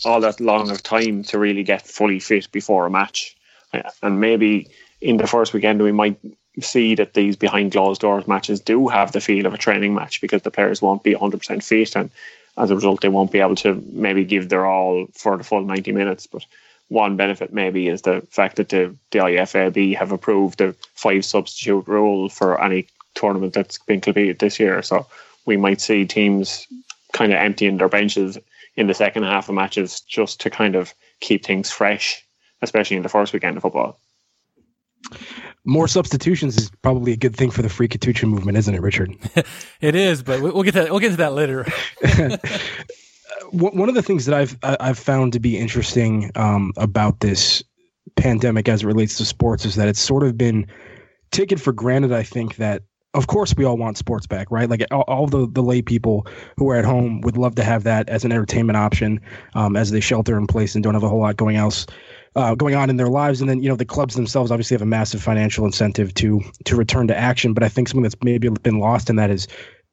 S5: all that long of time to really get fully fit before a match. Uh, and maybe in the first weekend we might see that these behind closed doors matches do have the feel of a training match because the players won't be 100% fit and as a result they won't be able to maybe give their all for the full 90 minutes but one benefit maybe is the fact that the, the IFAB have approved the five substitute rule for any tournament that's been completed this year so we might see teams kind of emptying their benches in the second half of matches just to kind of keep things fresh, especially in the first weekend of football.
S4: More substitutions is probably a good thing for the free Kutucu movement, isn't it, Richard?
S3: it is, but we'll get to that, we'll get to that later.
S4: One of the things that I've I've found to be interesting um, about this pandemic as it relates to sports is that it's sort of been taken for granted. I think that of course we all want sports back, right? Like all, all, the the lay people who are at home would love to have that as an entertainment option um, as they shelter in place and don't have a whole lot going else. Uh, going on in their lives, and then you know the clubs themselves obviously have a massive financial incentive to to return to action. But I think something that's maybe been lost in that is,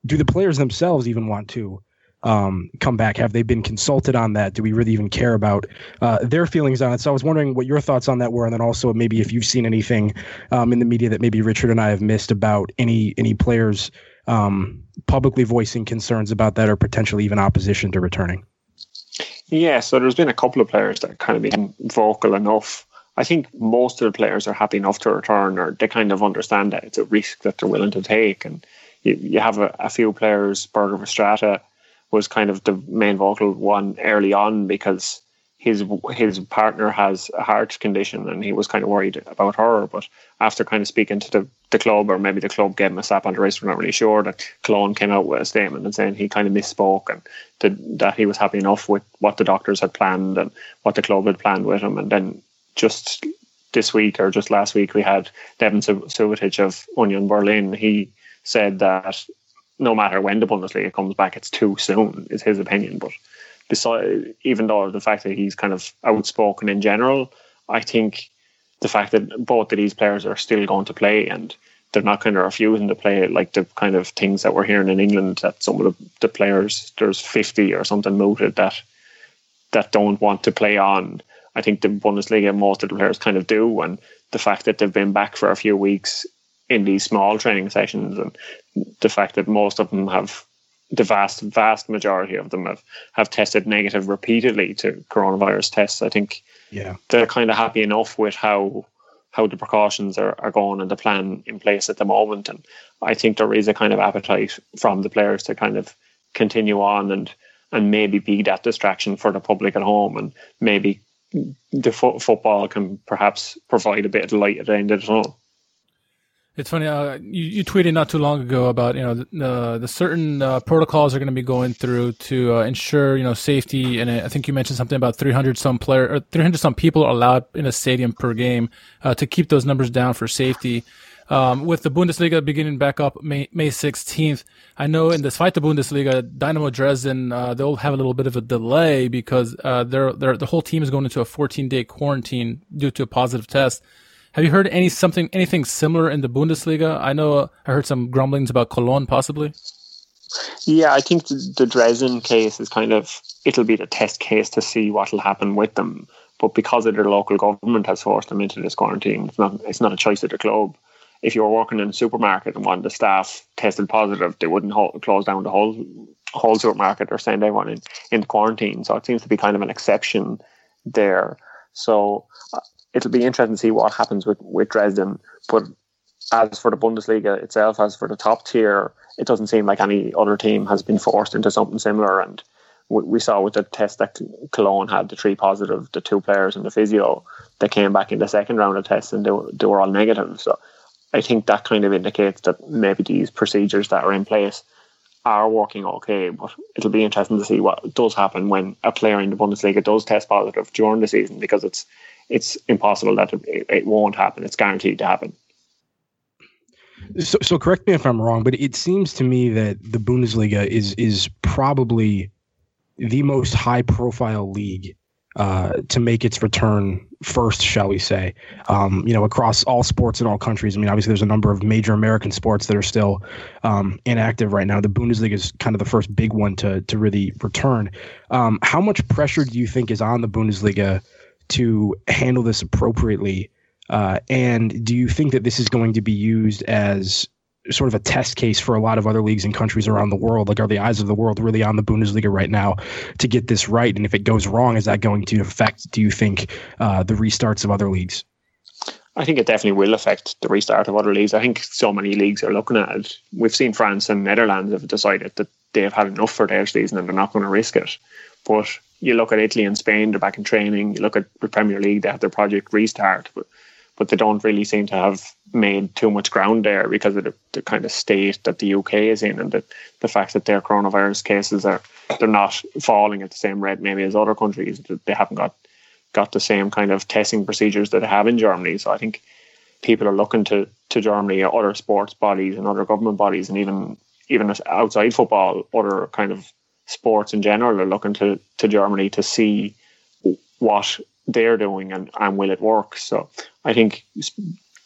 S4: do the players themselves even want to? Um, come back? Have they been consulted on that? Do we really even care about uh, their feelings on it? So I was wondering what your thoughts on that were, and then also maybe if you've seen anything um, in the media that maybe Richard and I have missed about any any players um, publicly voicing concerns about that or potentially even opposition to returning.
S5: Yeah, so there's been a couple of players that kind of been vocal enough. I think most of the players are happy enough to return, or they kind of understand that it's a risk that they're willing to take. And you, you have a, a few players, Birger Verstraete, was kind of the main vocal one early on because his his partner has a heart condition and he was kind of worried about her. But after kind of speaking to the, the club or maybe the club gave him a slap on the wrist, we're not really sure that Cologne came out with a statement and saying he kind of misspoke and that, that he was happy enough with what the doctors had planned and what the club had planned with him. And then just this week or just last week we had Neven Subotic of Union Berlin. He said that no matter when the Bundesliga comes back, it's too soon, is his opinion. But beside, even though the fact that he's kind of outspoken in general, I think the fact that both of these players are still going to play and they're not kind of refusing to play like the kind of things that we're hearing in England that some of the, the players there's 50 or something mooted that that don't want to play on. I think the Bundesliga most of the players kind of do and the fact that they've been back for a few weeks in these small training sessions and the fact that most of them have the vast vast majority of them have, have tested negative repeatedly to coronavirus tests i think
S4: yeah.
S5: they're kind of happy enough with how how the precautions are, are going and the plan in place at the moment. And i think there is a kind of appetite from the players to kind of continue on and and maybe be that distraction for the public at home. And maybe the fo- football can perhaps provide a bit of light at the end of the tunnel
S3: it's funny. Uh, you, you tweeted not too long ago about you know the, the certain uh, protocols are going to be going through to uh, ensure you know safety, and I think you mentioned something about 300 some player or 300 some people allowed in a stadium per game uh, to keep those numbers down for safety. Um, with the Bundesliga beginning back up May, May 16th, I know in the the Bundesliga, Dynamo Dresden, uh, they'll have a little bit of a delay because they're, they're, the whole team is going into a 14 day quarantine due to a positive test. Have you heard any something anything similar in the Bundesliga? I know uh, I heard some grumblings about Cologne possibly.
S5: Yeah, I think the Dresden case is kind of it'll be the test case to see what will happen with them. But because of their local government has forced them into this quarantine, it's not it's not a choice of the club. If you were working in a supermarket and one of the staff tested positive, they wouldn't hold, close down the whole whole supermarket or send everyone in in quarantine. So it seems to be kind of an exception there. So it'll be interesting to see what happens with, with Dresden. But as for the Bundesliga itself, as for the top tier, it doesn't seem like any other team has been forced into something similar. And we saw with the test that Cologne had the three positive, the two players and the physio, they came back in the second round of tests and they were, they were all negative. So I think that kind of indicates that maybe these procedures that are in place are working okay. But it'll be interesting to see what does happen when a player in the Bundesliga does test positive during the season because it's it's impossible that it, it won't happen. It's guaranteed to happen.
S4: So, so correct me if I'm wrong, but it seems to me that the Bundesliga is is probably the most high profile league uh, to make its return first, shall we say? Um, you know, across all sports in all countries. I mean, obviously, there's a number of major American sports that are still um, inactive right now. The Bundesliga is kind of the first big one to to really return. Um, how much pressure do you think is on the Bundesliga? To handle this appropriately? Uh, and do you think that this is going to be used as sort of a test case for a lot of other leagues and countries around the world? Like, are the eyes of the world really on the Bundesliga right now to get this right? And if it goes wrong, is that going to affect, do you think, uh, the restarts of other leagues?
S5: I think it definitely will affect the restart of other leagues. I think so many leagues are looking at it. We've seen France and Netherlands have decided that they've had enough for their season and they're not going to risk it. But you look at Italy and Spain, they're back in training. You look at the Premier League, they have their project restart, but but they don't really seem to have made too much ground there because of the, the kind of state that the UK is in and the, the fact that their coronavirus cases are they're not falling at the same rate maybe as other countries. They haven't got got the same kind of testing procedures that they have in Germany. So I think people are looking to to Germany, or other sports bodies and other government bodies, and even even outside football, other kind of sports in general are looking to to Germany to see what they're doing and, and will it work. So I think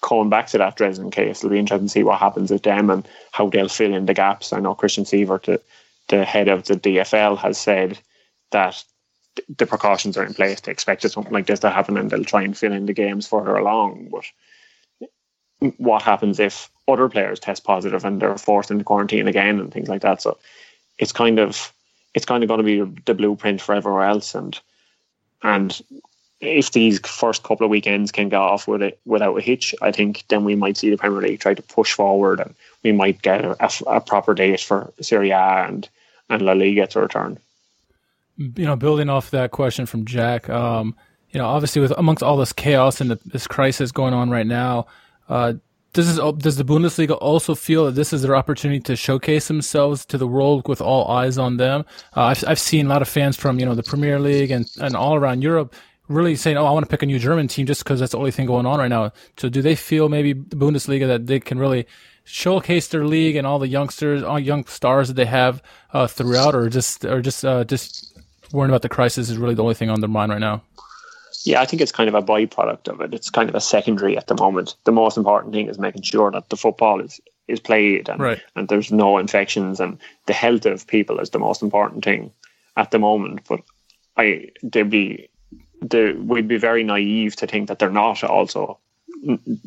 S5: going back to that Dresden case, it'll be interesting to see what happens with them and how they'll fill in the gaps. I know Christian Seifert, the, the head of the DFL, has said that the precautions are in place to expect something like this to happen and they'll try and fill in the games further along. But what happens if other players test positive and they're forced into quarantine again and things like that? So it's kind of it's kind of going to be the blueprint for everywhere else and and if these first couple of weekends can get off with it without a hitch, I think then we might see the Premier League try to push forward and we might get a, a proper date for Serie A and, and La Liga to return.
S3: You know, building off that question from Jack, um, you know, obviously with amongst all this chaos and the, this crisis going on right now, uh, does this, does the Bundesliga also feel that this is their opportunity to showcase themselves to the world with all eyes on them? Uh, I've, I've seen a lot of fans from you know the Premier League and, and all around Europe really saying, "Oh, I want to pick a new German team just because that's the only thing going on right now." So, do they feel maybe the Bundesliga that they can really showcase their league and all the youngsters, all young stars that they have uh, throughout, or just or just uh, just worrying about the crisis is really the only thing on their mind right now?
S5: Yeah, I think it's kind of a byproduct of it. It's kind of a secondary at the moment. The most important thing is making sure that the football is is played and,
S3: right.
S5: and there's no infections and the health of people is the most important thing at the moment. But I there'd be the, we'd be very naive to think that they're not also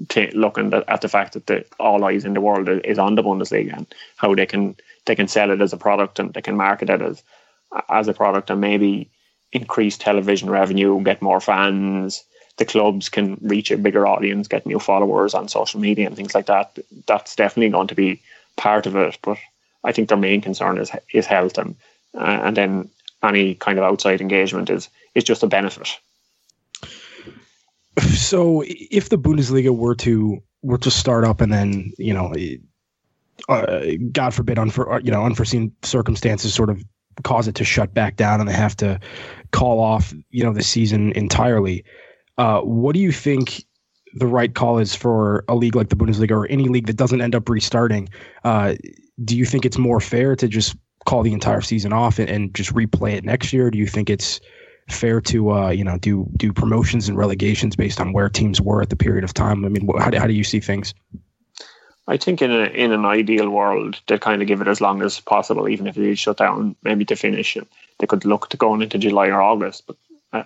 S5: t- looking at the fact that the, all eyes in the world is on the Bundesliga and how they can they can sell it as a product and they can market it as as a product and maybe increase television revenue, get more fans. The clubs can reach a bigger audience, get new followers on social media and things like that. That's definitely going to be part of it. But I think their main concern is is health and uh, and then any kind of outside engagement is is just a benefit.
S4: So, if the Bundesliga were to were to start up and then you know, uh, God forbid, unfor, you know, unforeseen circumstances sort of cause it to shut back down and they have to call off you know the season entirely. Uh, what do you think the right call is for a league like the Bundesliga or any league that doesn't end up restarting? Uh, do you think it's more fair to just call the entire season off and, and just replay it next year? Do you think it's fair to uh, you know do do promotions and relegations based on where teams were at the period of time? I mean, how do, how do you see things?
S5: I think in a, in an ideal world, they'd kind of give it as long as possible, even if they shut down, maybe to finish. it. They could look to going into July or August, but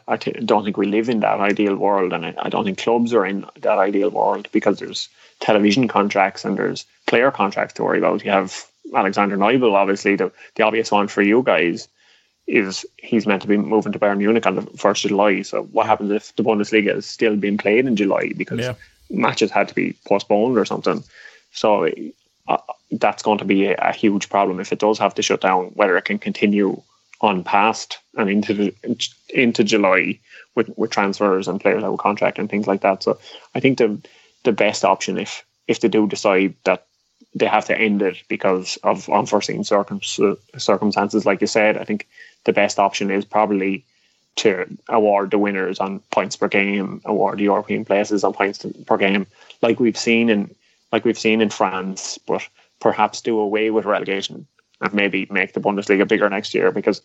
S5: I, don't think we live in that ideal world, and I, I don't think clubs are in that ideal world because there's television contracts and there's player contracts to worry about. You have Alexander Nübel, obviously the, the obvious one for you guys is he's meant to be moving to Bayern Munich on the first of July. So what happens if the Bundesliga is still being played in July because yeah. matches had to be postponed or something? So uh, that's going to be a, a, huge problem if it does have to shut down. Whether it can continue on past and into the, into July with with transfers and players out of contract and things like that. So I think the the best option if if they do decide that they have to end it because of unforeseen circum- circumstances, like you said, I think the best option is probably to award the winners on points per game, award the European places on points per game, like we've seen in like we've seen in France, but perhaps do away with relegation and maybe make the Bundesliga bigger next year because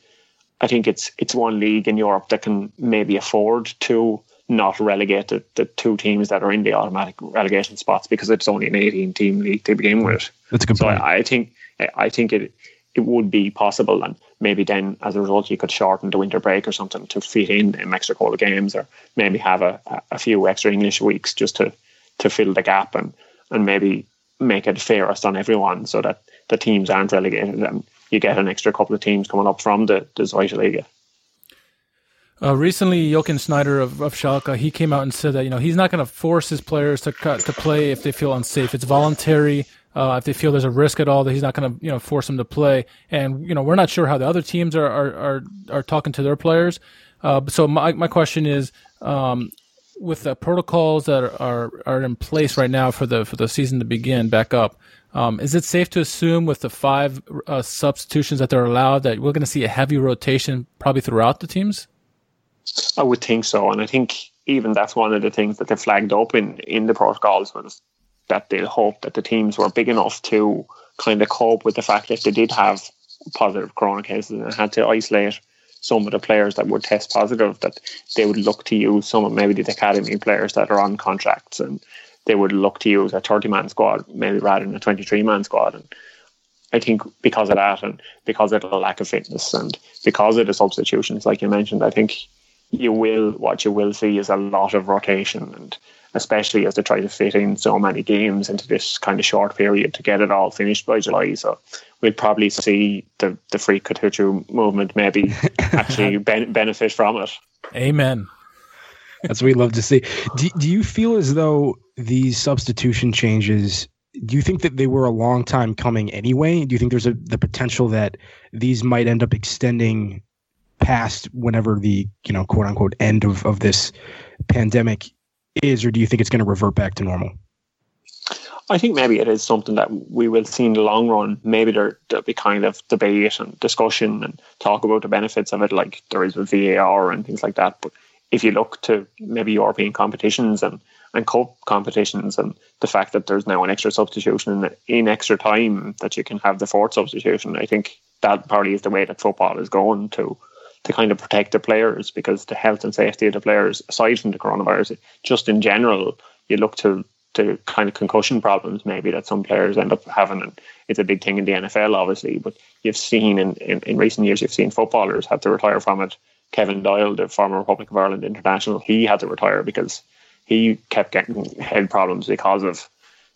S5: I think it's it's one league in Europe that can maybe afford to not relegate the, the two teams that are in the automatic relegation spots because it's only an 18 team league to begin with.
S4: That's a good
S5: so
S4: point.
S5: I, I think I think it it would be possible and maybe then as a result you could shorten the winter break or something to fit in in extra quarter games or maybe have a, a few extra English weeks just to to fill the gap and and maybe make it fairest on everyone so that the teams aren't relegated and you get an extra couple of teams coming up from the, the Zweite Liga.
S3: Uh, recently, Jochen Schneider of, of Schalke, he came out and said that you know he's not going to force his players to to play if they feel unsafe. It's voluntary. Uh, if they feel there's a risk at all, that he's not going to you know force them to play. And you know we're not sure how the other teams are are are, are talking to their players. Uh, so my my question is, um, with the protocols that are, are, are in place right now for the for the season to begin back up, um, is it safe to assume with the five uh, substitutions that they're allowed that we're going to see a heavy rotation probably throughout the teams?
S5: I would think so, and I think even that's one of the things that they flagged up in in the protocols was that they hoped that the teams were big enough to kind of cope with the fact that they did have positive corona cases and had to isolate some of the players that would test positive that they would look to use some of maybe the academy players that are on contracts and they would look to use a 30 man squad maybe rather than a 23 man squad and I think because of that and because of the lack of fitness and because of the substitutions like you mentioned I think you will what you will see is a lot of rotation and especially as they try to fit in so many games into this kind of short period to get it all finished by July. So we'll probably see the the free Kutucu movement maybe actually ben- benefit from it.
S3: Amen.
S4: That's what we love to see. Do, do you feel as though these substitution changes? Do you think that they were a long time coming anyway? Do you think there's a the potential that these might end up extending past whenever the you know quote unquote end of, of this pandemic is, or do you think it's going to revert back to normal?
S5: I think maybe it is something that we will see in the long run. Maybe there, there'll be kind of debate and discussion and talk about the benefits of it, like there is with VAR and things like that. But if you look to maybe European competitions and, and cup competitions and the fact that there's now an extra substitution in, in extra time that you can have the fourth substitution, I think that probably is the way that football is going to to kind of protect the players because the health and safety of the players, aside from the coronavirus, just in general, you look to to kind of concussion problems maybe that some players end up having and it's a big thing in the NFL obviously but you've seen in, in, in recent years you've seen footballers have to retire from it. Kevin Doyle the former Republic of Ireland international he had to retire because he kept getting head problems because of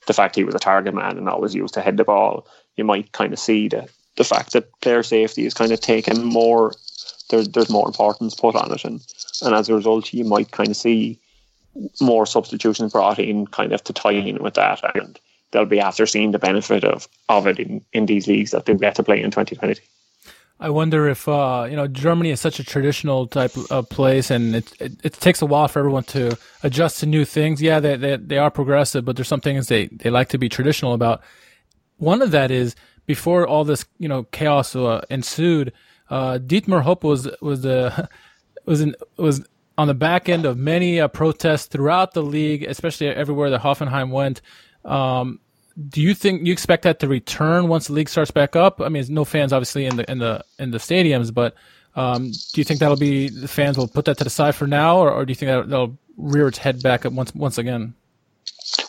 S5: the fact he was a target man and always used to head the ball. You might kind of see the, the fact that player safety is kind of taken more there's there's more importance put on it, and and as a result, you might kind of see more substitutions brought in, kind of to tie in with that, and they'll be after seeing the benefit of of it in in these leagues that they get to play in 2020.
S3: I wonder if uh, you know Germany is such a traditional type of place, and it, it, it takes a while for everyone to adjust to new things. Yeah, they, they they are progressive, but there's some things they they like to be traditional about. One of that is before all this you know chaos uh, ensued, uh, Dietmar Hopp was was the was in, was on the back end of many uh, protests throughout the league, especially everywhere that Hoffenheim went. Um, do you think you expect that to return once the league starts back up? I mean, no fans obviously in the in the in the stadiums, but um, do you think that'll be the fans will put that to the side for now, or, or do you think that they'll rear its head back up once once again?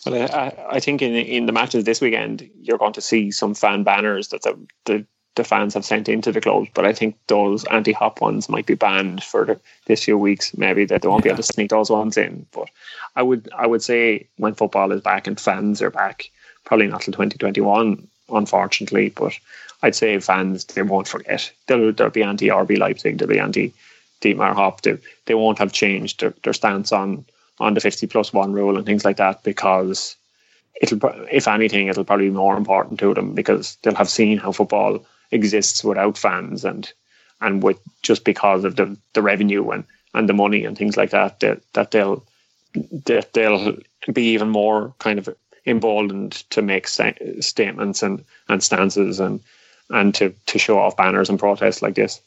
S5: Well, I, I think in in the matches this weekend, you're going to see some fan banners that the, the the fans have sent into the clubs. But I think those anti Hopp ones might be banned for the, this few weeks. Maybe that they won't yeah. be able to sneak those ones in. But I would I would say when football is back and fans are back, probably not till 2021, unfortunately. But I'd say fans they won't forget. They'll there'll be anti RB Leipzig. There'll be anti Dietmar Hopp. They, they won't have changed their, their stance on on the 50 plus one rule and things like that because it'll if anything it'll probably be more important to them because they'll have seen how football exists without fans and and with just because of the, the revenue and, and the money and things like that that, that they'll that they'll be even more kind of emboldened to make st- statements and, and stances and and to, to show off banners and protests like this.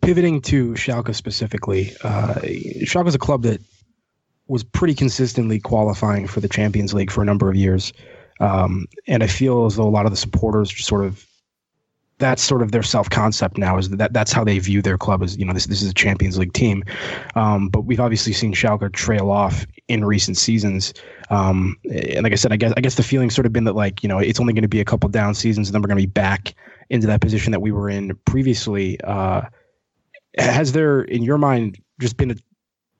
S4: Pivoting to Schalke specifically, uh, Schalke is a club that was pretty consistently qualifying for the Champions League for a number of years. Um, and I feel as though a lot of the supporters just sort of that's sort of their self concept now is that that's how they view their club as you know this this is a Champions League team, um, but we've obviously seen Schalke trail off in recent seasons, um, and like I said, I guess I guess the feeling sort of been that like you know it's only going to be a couple down seasons and then we're going to be back into that position that we were in previously. Uh, has there in your mind just been a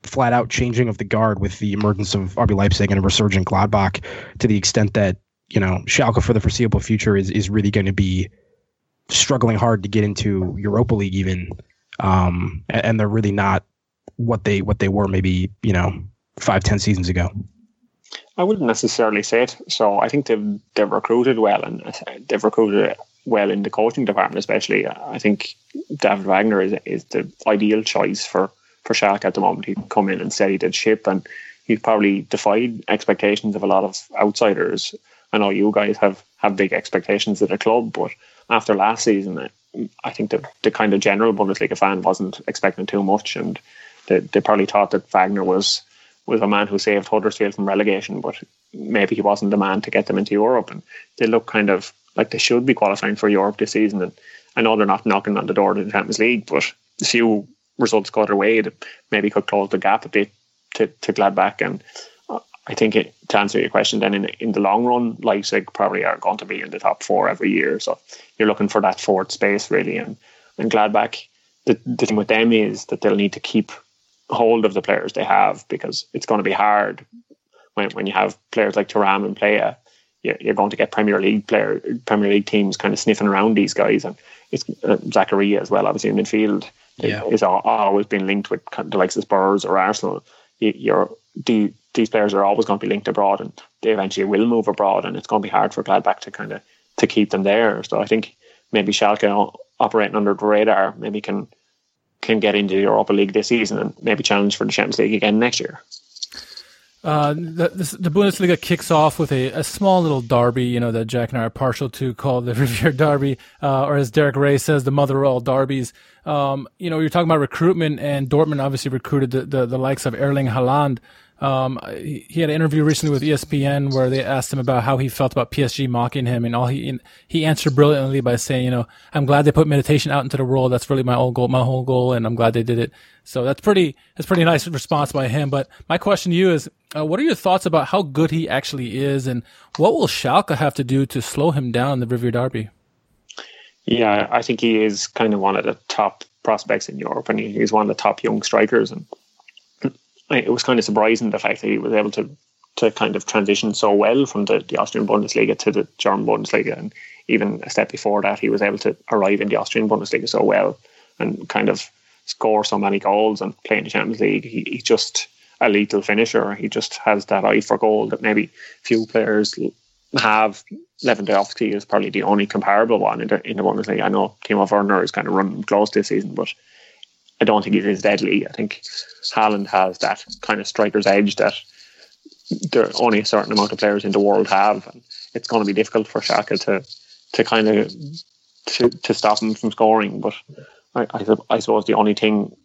S4: flat out changing of the guard with the emergence of RB Leipzig and a resurgent Gladbach to the extent that you know, Schalke for the foreseeable future is is really going to be struggling hard to get into Europa League even, um, and they're really not what they what they were maybe you know five ten seasons ago.
S5: I wouldn't necessarily say it. So I think they've they've recruited well and they've recruited well in the coaching department, especially. I think David Wagner is is the ideal choice for for Schalke at the moment. He'd come in and steady the ship, and he's probably defied expectations of a lot of outsiders I know you guys have have big expectations of the club, but after last season, I think the the kind of general Bundesliga fan wasn't expecting too much, and they, they probably thought that Wagner was was a man who saved Huddersfield from relegation, but maybe he wasn't the man to get them into Europe. And they look kind of like they should be qualifying for Europe this season. And I know they're not knocking on the door to the Champions League, but a few results go their way that maybe could close the gap a bit to, to Gladbach. And I think it, to answer your question, then in in the long run, Leipzig probably are going to be in the top four every year. So you're looking for that fourth space really, and and Gladbach. The, the thing with them is that they'll need to keep hold of the players they have because it's going to be hard when when you have players like Thuram and Plea. You're, you're going to get Premier League player Premier League teams kind of sniffing around these guys, and it's uh, Zakaria as well. Obviously in midfield, yeah. is always been linked with the likes of Spurs or Arsenal. You're the these players are always going to be linked abroad and they eventually will move abroad and it's going to be hard for Gladbach to kind of to keep them there. So I think maybe Schalke operating under the radar maybe can can get into the Europa League this season and maybe challenge for the Champions League again next year.
S3: Uh, the, the, Bundesliga kicks off with a, a small little derby, you know, that Jack and I are partial to called the Revier Derby, uh, or as Derek Rae says, the mother of all derbies. Um, you know, you're talking about recruitment and Dortmund obviously recruited the, the, the likes of Erling Haaland. Um, he had an interview recently with ESPN where they asked him about how he felt about PSG mocking him, and all he he answered brilliantly by saying, "You know, I'm glad they put meditation out into the world. That's really my whole goal, my whole goal, and I'm glad they did it." So that's pretty that's pretty nice response by him. But my question to you is, uh, what are your thoughts about how good he actually is, and what will Schalke have to do to slow him down in the Revier Derby?
S5: Yeah, I think he is kind of one of the top prospects in Europe, and he's one of the top young strikers, and it was kind of surprising the fact that he was able to to kind of transition so well from the, the Austrian Bundesliga to the German Bundesliga, and even a step before that, he was able to arrive in the Austrian Bundesliga so well and kind of score so many goals and play in the Champions League. He, he's just a lethal finisher. He just has that eye for goal that maybe few players have. Lewandowski is probably the only comparable one in the, in the Bundesliga. I know Timo Werner is kind of running close this season, but I don't think it is deadly. I think Haaland has that kind of striker's edge that there are only a certain amount of players in the world have, and it's going to be difficult for Schalke to to kind of to, to stop him from scoring. But I, I, I suppose the only thing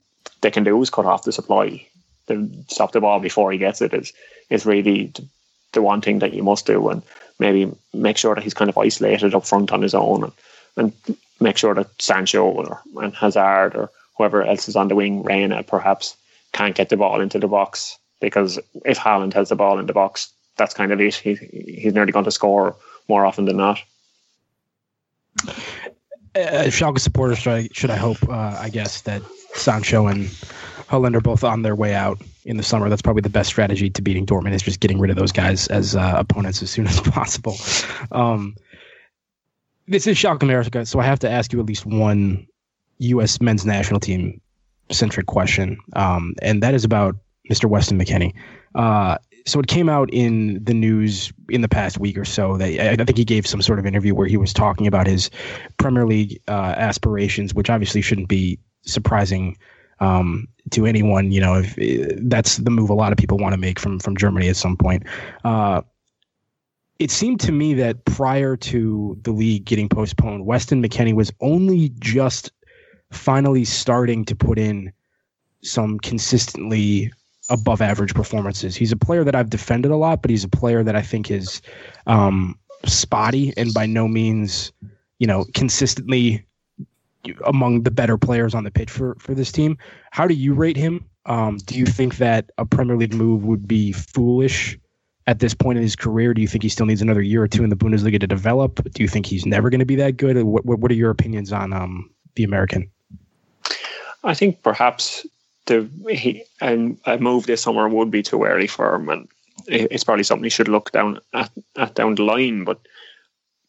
S5: they can do is cut off the supply. To stop the ball before he gets it is is really the, the one thing that you must do, and maybe make sure that he's kind of isolated up front on his own, and, and make sure that Sancho or and Hazard or whoever else is on the wing, Reyna perhaps, can't get the ball into the box because if Haaland has the ball in the box, that's kind of it. He, he's nearly going to score more often than not.
S4: Uh, Schalke supporters should, should I hope, uh, I guess, that Sancho and Haaland are both on their way out in the summer. That's probably the best strategy to beating Dortmund is just getting rid of those guys as uh, opponents as soon as possible. Um, this is Schalke America, so I have to ask you at least one U.S. men's national team centric question, um, and that is about Mr. Weston McKennie. Uh, so it came out in the news in the past week or so that I, think he gave some sort of interview where he was talking about his Premier League uh, aspirations, which obviously shouldn't be surprising um, to anyone. You know, if uh, that's the move a lot of people want to make from from Germany at some point. Uh, it seemed to me that prior to the league getting postponed, Weston McKennie was only just finally starting to put in some consistently above average performances. He's a player that I've defended a lot, but he's a player that I think is um, spotty and by no means, you know, consistently among the better players on the pitch for for this team. How do you rate him? Um, do you think that a Premier League move would be foolish at this point in his career? Do you think he still needs another year or two in the Bundesliga to develop? Do you think he's never going to be that good? What, what are your opinions on um, the American?
S5: I think perhaps the he a move this summer would be too early for him, and it's probably something he should look down at, at down the line. But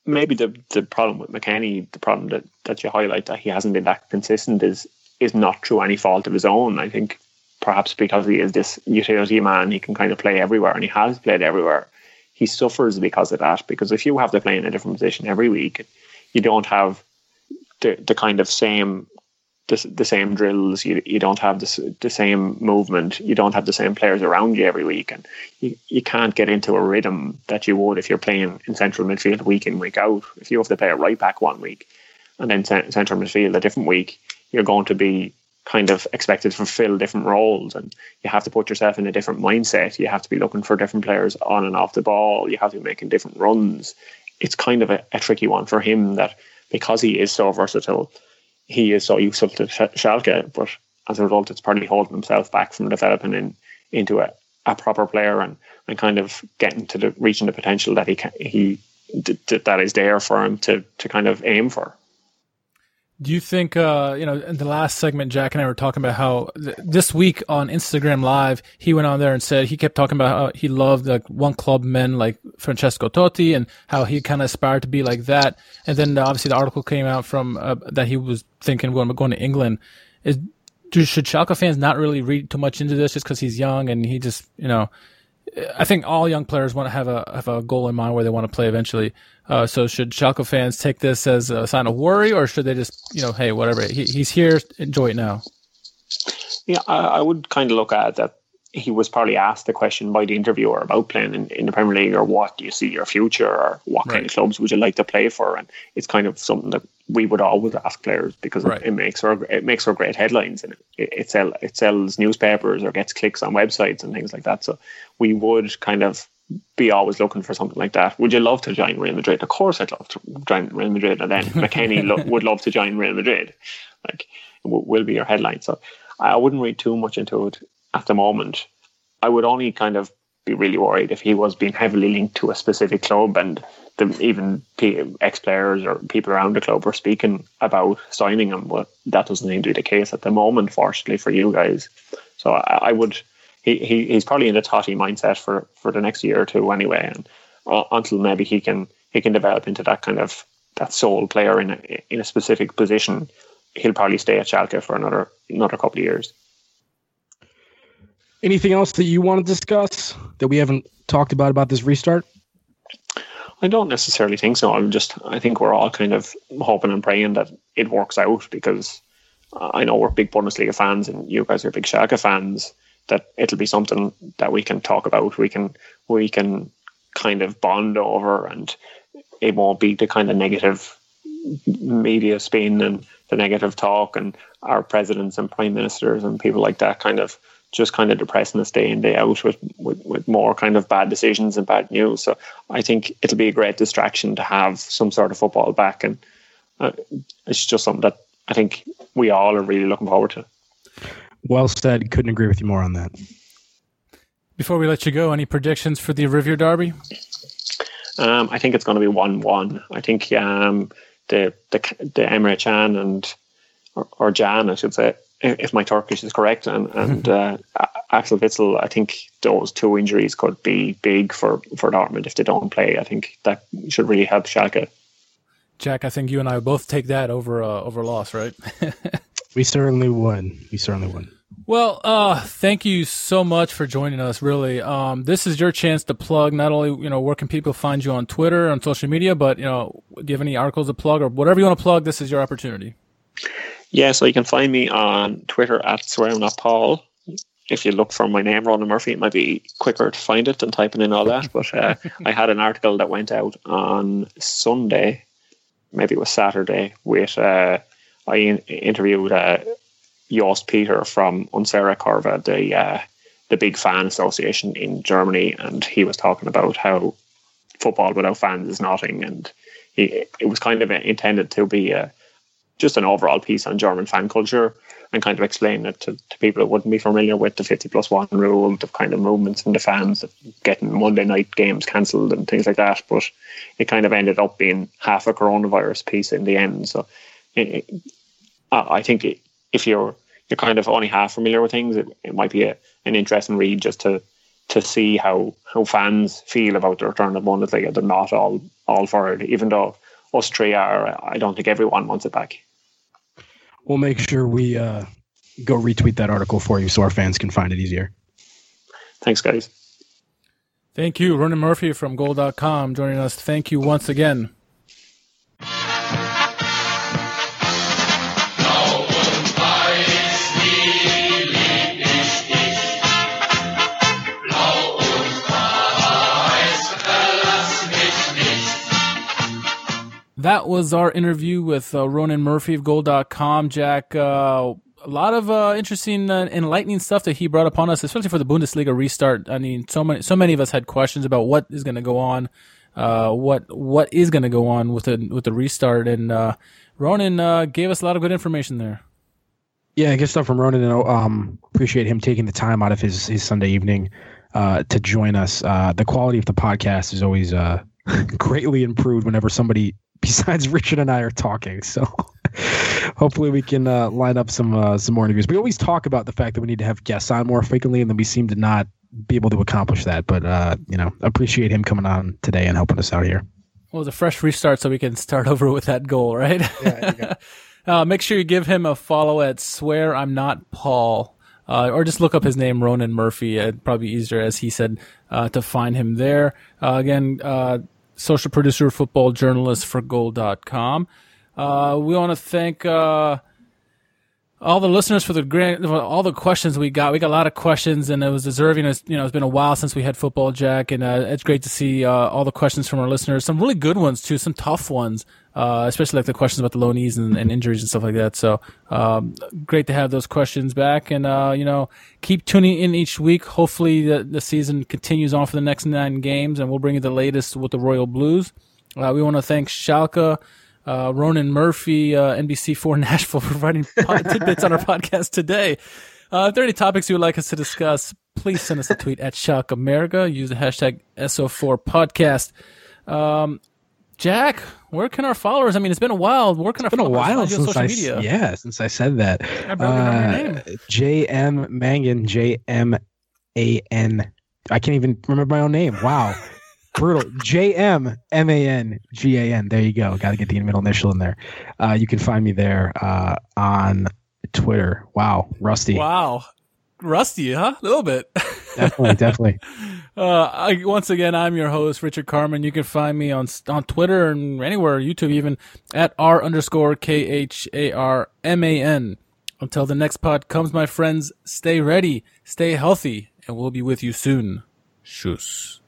S5: maybe the the problem with McKennie, the problem that, that you highlight that he hasn't been that consistent is is not through any fault of his own. I think perhaps because he is this utility man, he can kind of play everywhere, and he has played everywhere. He suffers because of that. Because if you have to play in a different position every week, you don't have the the kind of same the, the same drills. You, you don't have the, the same movement. You don't have the same players around you every week, and you, you can't get into a rhythm that you would if you're playing in central midfield week in week out. If you have to play a right back one week and then central midfield a different week, you're going to be kind of expected to fulfill different roles and you have to put yourself in a different mindset. You have to be looking for different players on and off the ball. You have to be making different runs. It's kind of a, a tricky one for him that because he is so versatile, he is so useful to Schalke, but as a result, it's probably holding himself back from developing in, into a, a proper player and, and kind of getting to the reaching the potential that he can, he that is there for him to to kind of aim for.
S3: Do you think, uh, you know, in the last segment, Jack and I were talking about how th- this week on Instagram Live, he went on there and said he kept talking about how he loved like one club men like Francesco Totti and how he kind of aspired to be like that. And then obviously the article came out from uh, that he was thinking going, going to England. Is do, should Schalke fans not really read too much into this just because he's young and he just, you know, I think all young players want to have a have a goal in mind where they want to play eventually. Uh, so should Schalke fans take this as a sign of worry, or should they just, you know, hey, whatever, he, he's here, enjoy it now?
S5: Yeah, I, I would kind of look at that. He was probably asked the question by the interviewer about playing in, in the Premier League, or what do you see your future, or what right. kind of clubs would you like to play for? And it's kind of something that we would always ask players because right. it, it, makes for it makes for great headlines and it, it, sell, it sells newspapers or gets clicks on websites and things like that. So we would kind of be always looking for something like that. Would you love to join Real Madrid? Of course, I'd love to join Real Madrid, and then McKennie lo- would love to join Real Madrid. Like, w- will be your headline. So I wouldn't read too much into it at the moment. I would only kind of be really worried if he was being heavily linked to a specific club and the, even ex players or people around the club were speaking about signing him. But that doesn't seem to be the case at the moment, fortunately for you guys. So I, I would he, he he's probably in a Totti mindset for for the next year or two anyway, and uh, until maybe he can he can develop into that kind of that sole player in a, in a specific position, he'll probably stay at Schalke for another another couple of years.
S4: Anything else that you want to discuss that we haven't talked about about this restart?
S5: I don't necessarily think so. I'm just I think we're all kind of hoping and praying that it works out because I know we're big Bundesliga fans and you guys are big Schalke fans that it'll be something that we can talk about. We can we can kind of bond over, and it won't be the kind of negative media spin and the negative talk, and our presidents and prime ministers and people like that kind of just kind of depressing us day in day out with, with, with more kind of bad decisions and bad news. So I think it'll be a great distraction to have some sort of football back, and uh, it's just something that I think we all are really looking forward to.
S4: Well said. Couldn't agree with you more on that.
S3: Before we let you go, any predictions for the Revier Derby?
S5: Um, I think it's going to be one-one. I think um, the the the Emre Can and or, or, Jan, I should say, if my Turkish is correct, and and uh, Axel Witsel. I think those two injuries could be big for for Dortmund if they don't play. I think that should really help Schalke.
S3: Jack, I think you and I both take that over uh, over loss, right?
S4: We certainly would. We certainly would.
S3: Well, uh, thank you so much for joining us. Really, um, this is your chance to plug. Not only you know where can people find you on Twitter on social media, but you know, do you have any articles to plug or whatever you want to plug? This is your opportunity.
S5: Yeah, so you can find me on Twitter at swear not Paul. If you look for my name, Ronan Murphy, it might be quicker to find it than typing in all that. But uh, I had an article that went out on Sunday, maybe it was Saturday, with. Uh, I in- interviewed uh, Jost Peter from Unsere Kurve, the uh, the big fan association in Germany, and he was talking about how football without fans is nothing, and he, it was kind of intended to be a, uh, just an overall piece on German fan culture and kind of explain it to, to people that wouldn't be familiar with the 50 plus one rule, the kind of movements in the fans, getting Monday night games cancelled and things like that. But it kind of ended up being half a coronavirus piece in the end. So I think if you're you're kind of only half familiar with things, it, it might be a, an interesting read just to to see how how fans feel about the return of Bundesliga. They're not all all for it, even though us three are. I don't think everyone wants it back.
S4: We'll make sure we uh, go retweet that article for you so our fans can find it easier.
S5: Thanks, guys.
S3: Thank you, Ronan Murphy from Goal.com, joining us. Thank you once again. That was our interview with uh, Ronan Murphy of Goal.com. Jack, uh, a lot of uh, interesting, uh, enlightening stuff that he brought upon us, especially for the Bundesliga restart. I mean, so many, so many of us had questions about what is going to go on, uh, what what is going to go on with the with the restart, and uh, Ronan uh, gave us a lot of good information there.
S4: Yeah, good stuff from Ronan, and um, appreciate him taking the time out of his his Sunday evening to join us. The quality of the podcast is always greatly improved whenever somebody besides Richard and I are talking. So hopefully we can uh, line up some uh, some more interviews. We always talk about the fact that we need to have guests on more frequently, and then we seem to not be able to accomplish that. But uh, you know, appreciate him coming on today and helping us out here.
S3: Well, it's a fresh restart, so we can start over with that goal, right? Yeah. uh, make sure you give him a follow at Swear I'm Not Paul. Uh, or just look up his name, Ronan Murphy. It'd probably be easier, as he said, uh, to find him there. Uh, again, uh, social producer, football journalist for goal.com. Uh, we want to thank uh, all the listeners for the great, all the questions we got. We got a lot of questions, and it was deserving. It's, you know, it's been a while since we had football, Jack, and uh, it's great to see uh, all the questions from our listeners. Some really good ones too, some tough ones, uh, especially like the questions about the loanees and, and injuries and stuff like that. So, um, great to have those questions back, and uh, you know, keep tuning in each week. Hopefully, the, the season continues on for the next nine games, and we'll bring you the latest with the Royal Blues. Uh, we want to thank Schalke uh, Ronan Murphy, uh, NBC4 Nashville, for providing tidbits on our podcast today. Uh, if there are any topics you would like us to discuss, please send us a tweet at Schalke America. Use the hashtag S04 podcast. Um, Jack, where can our followers? I mean, it's been a while. Where can
S4: it's
S3: our
S4: been a while
S3: since
S4: social
S3: I,
S4: media? Yeah, since I said that.
S3: I uh,
S4: J M Mangan, J M A N. I can't even remember my own name. Wow. brutal. J M M A N G A N. There you go. Got to get the middle initial in there. Uh, you can find me there uh, on Twitter. Wow, rusty.
S3: Wow, rusty, huh? A little bit.
S4: definitely, definitely.
S3: Uh, I, once again, I'm your host, Richard Kharman. You can find me on on Twitter and anywhere, YouTube even, at r underscore k h a r m a n. Until the next pod comes, my friends, stay ready, stay healthy, and we'll be with you soon. Schuss.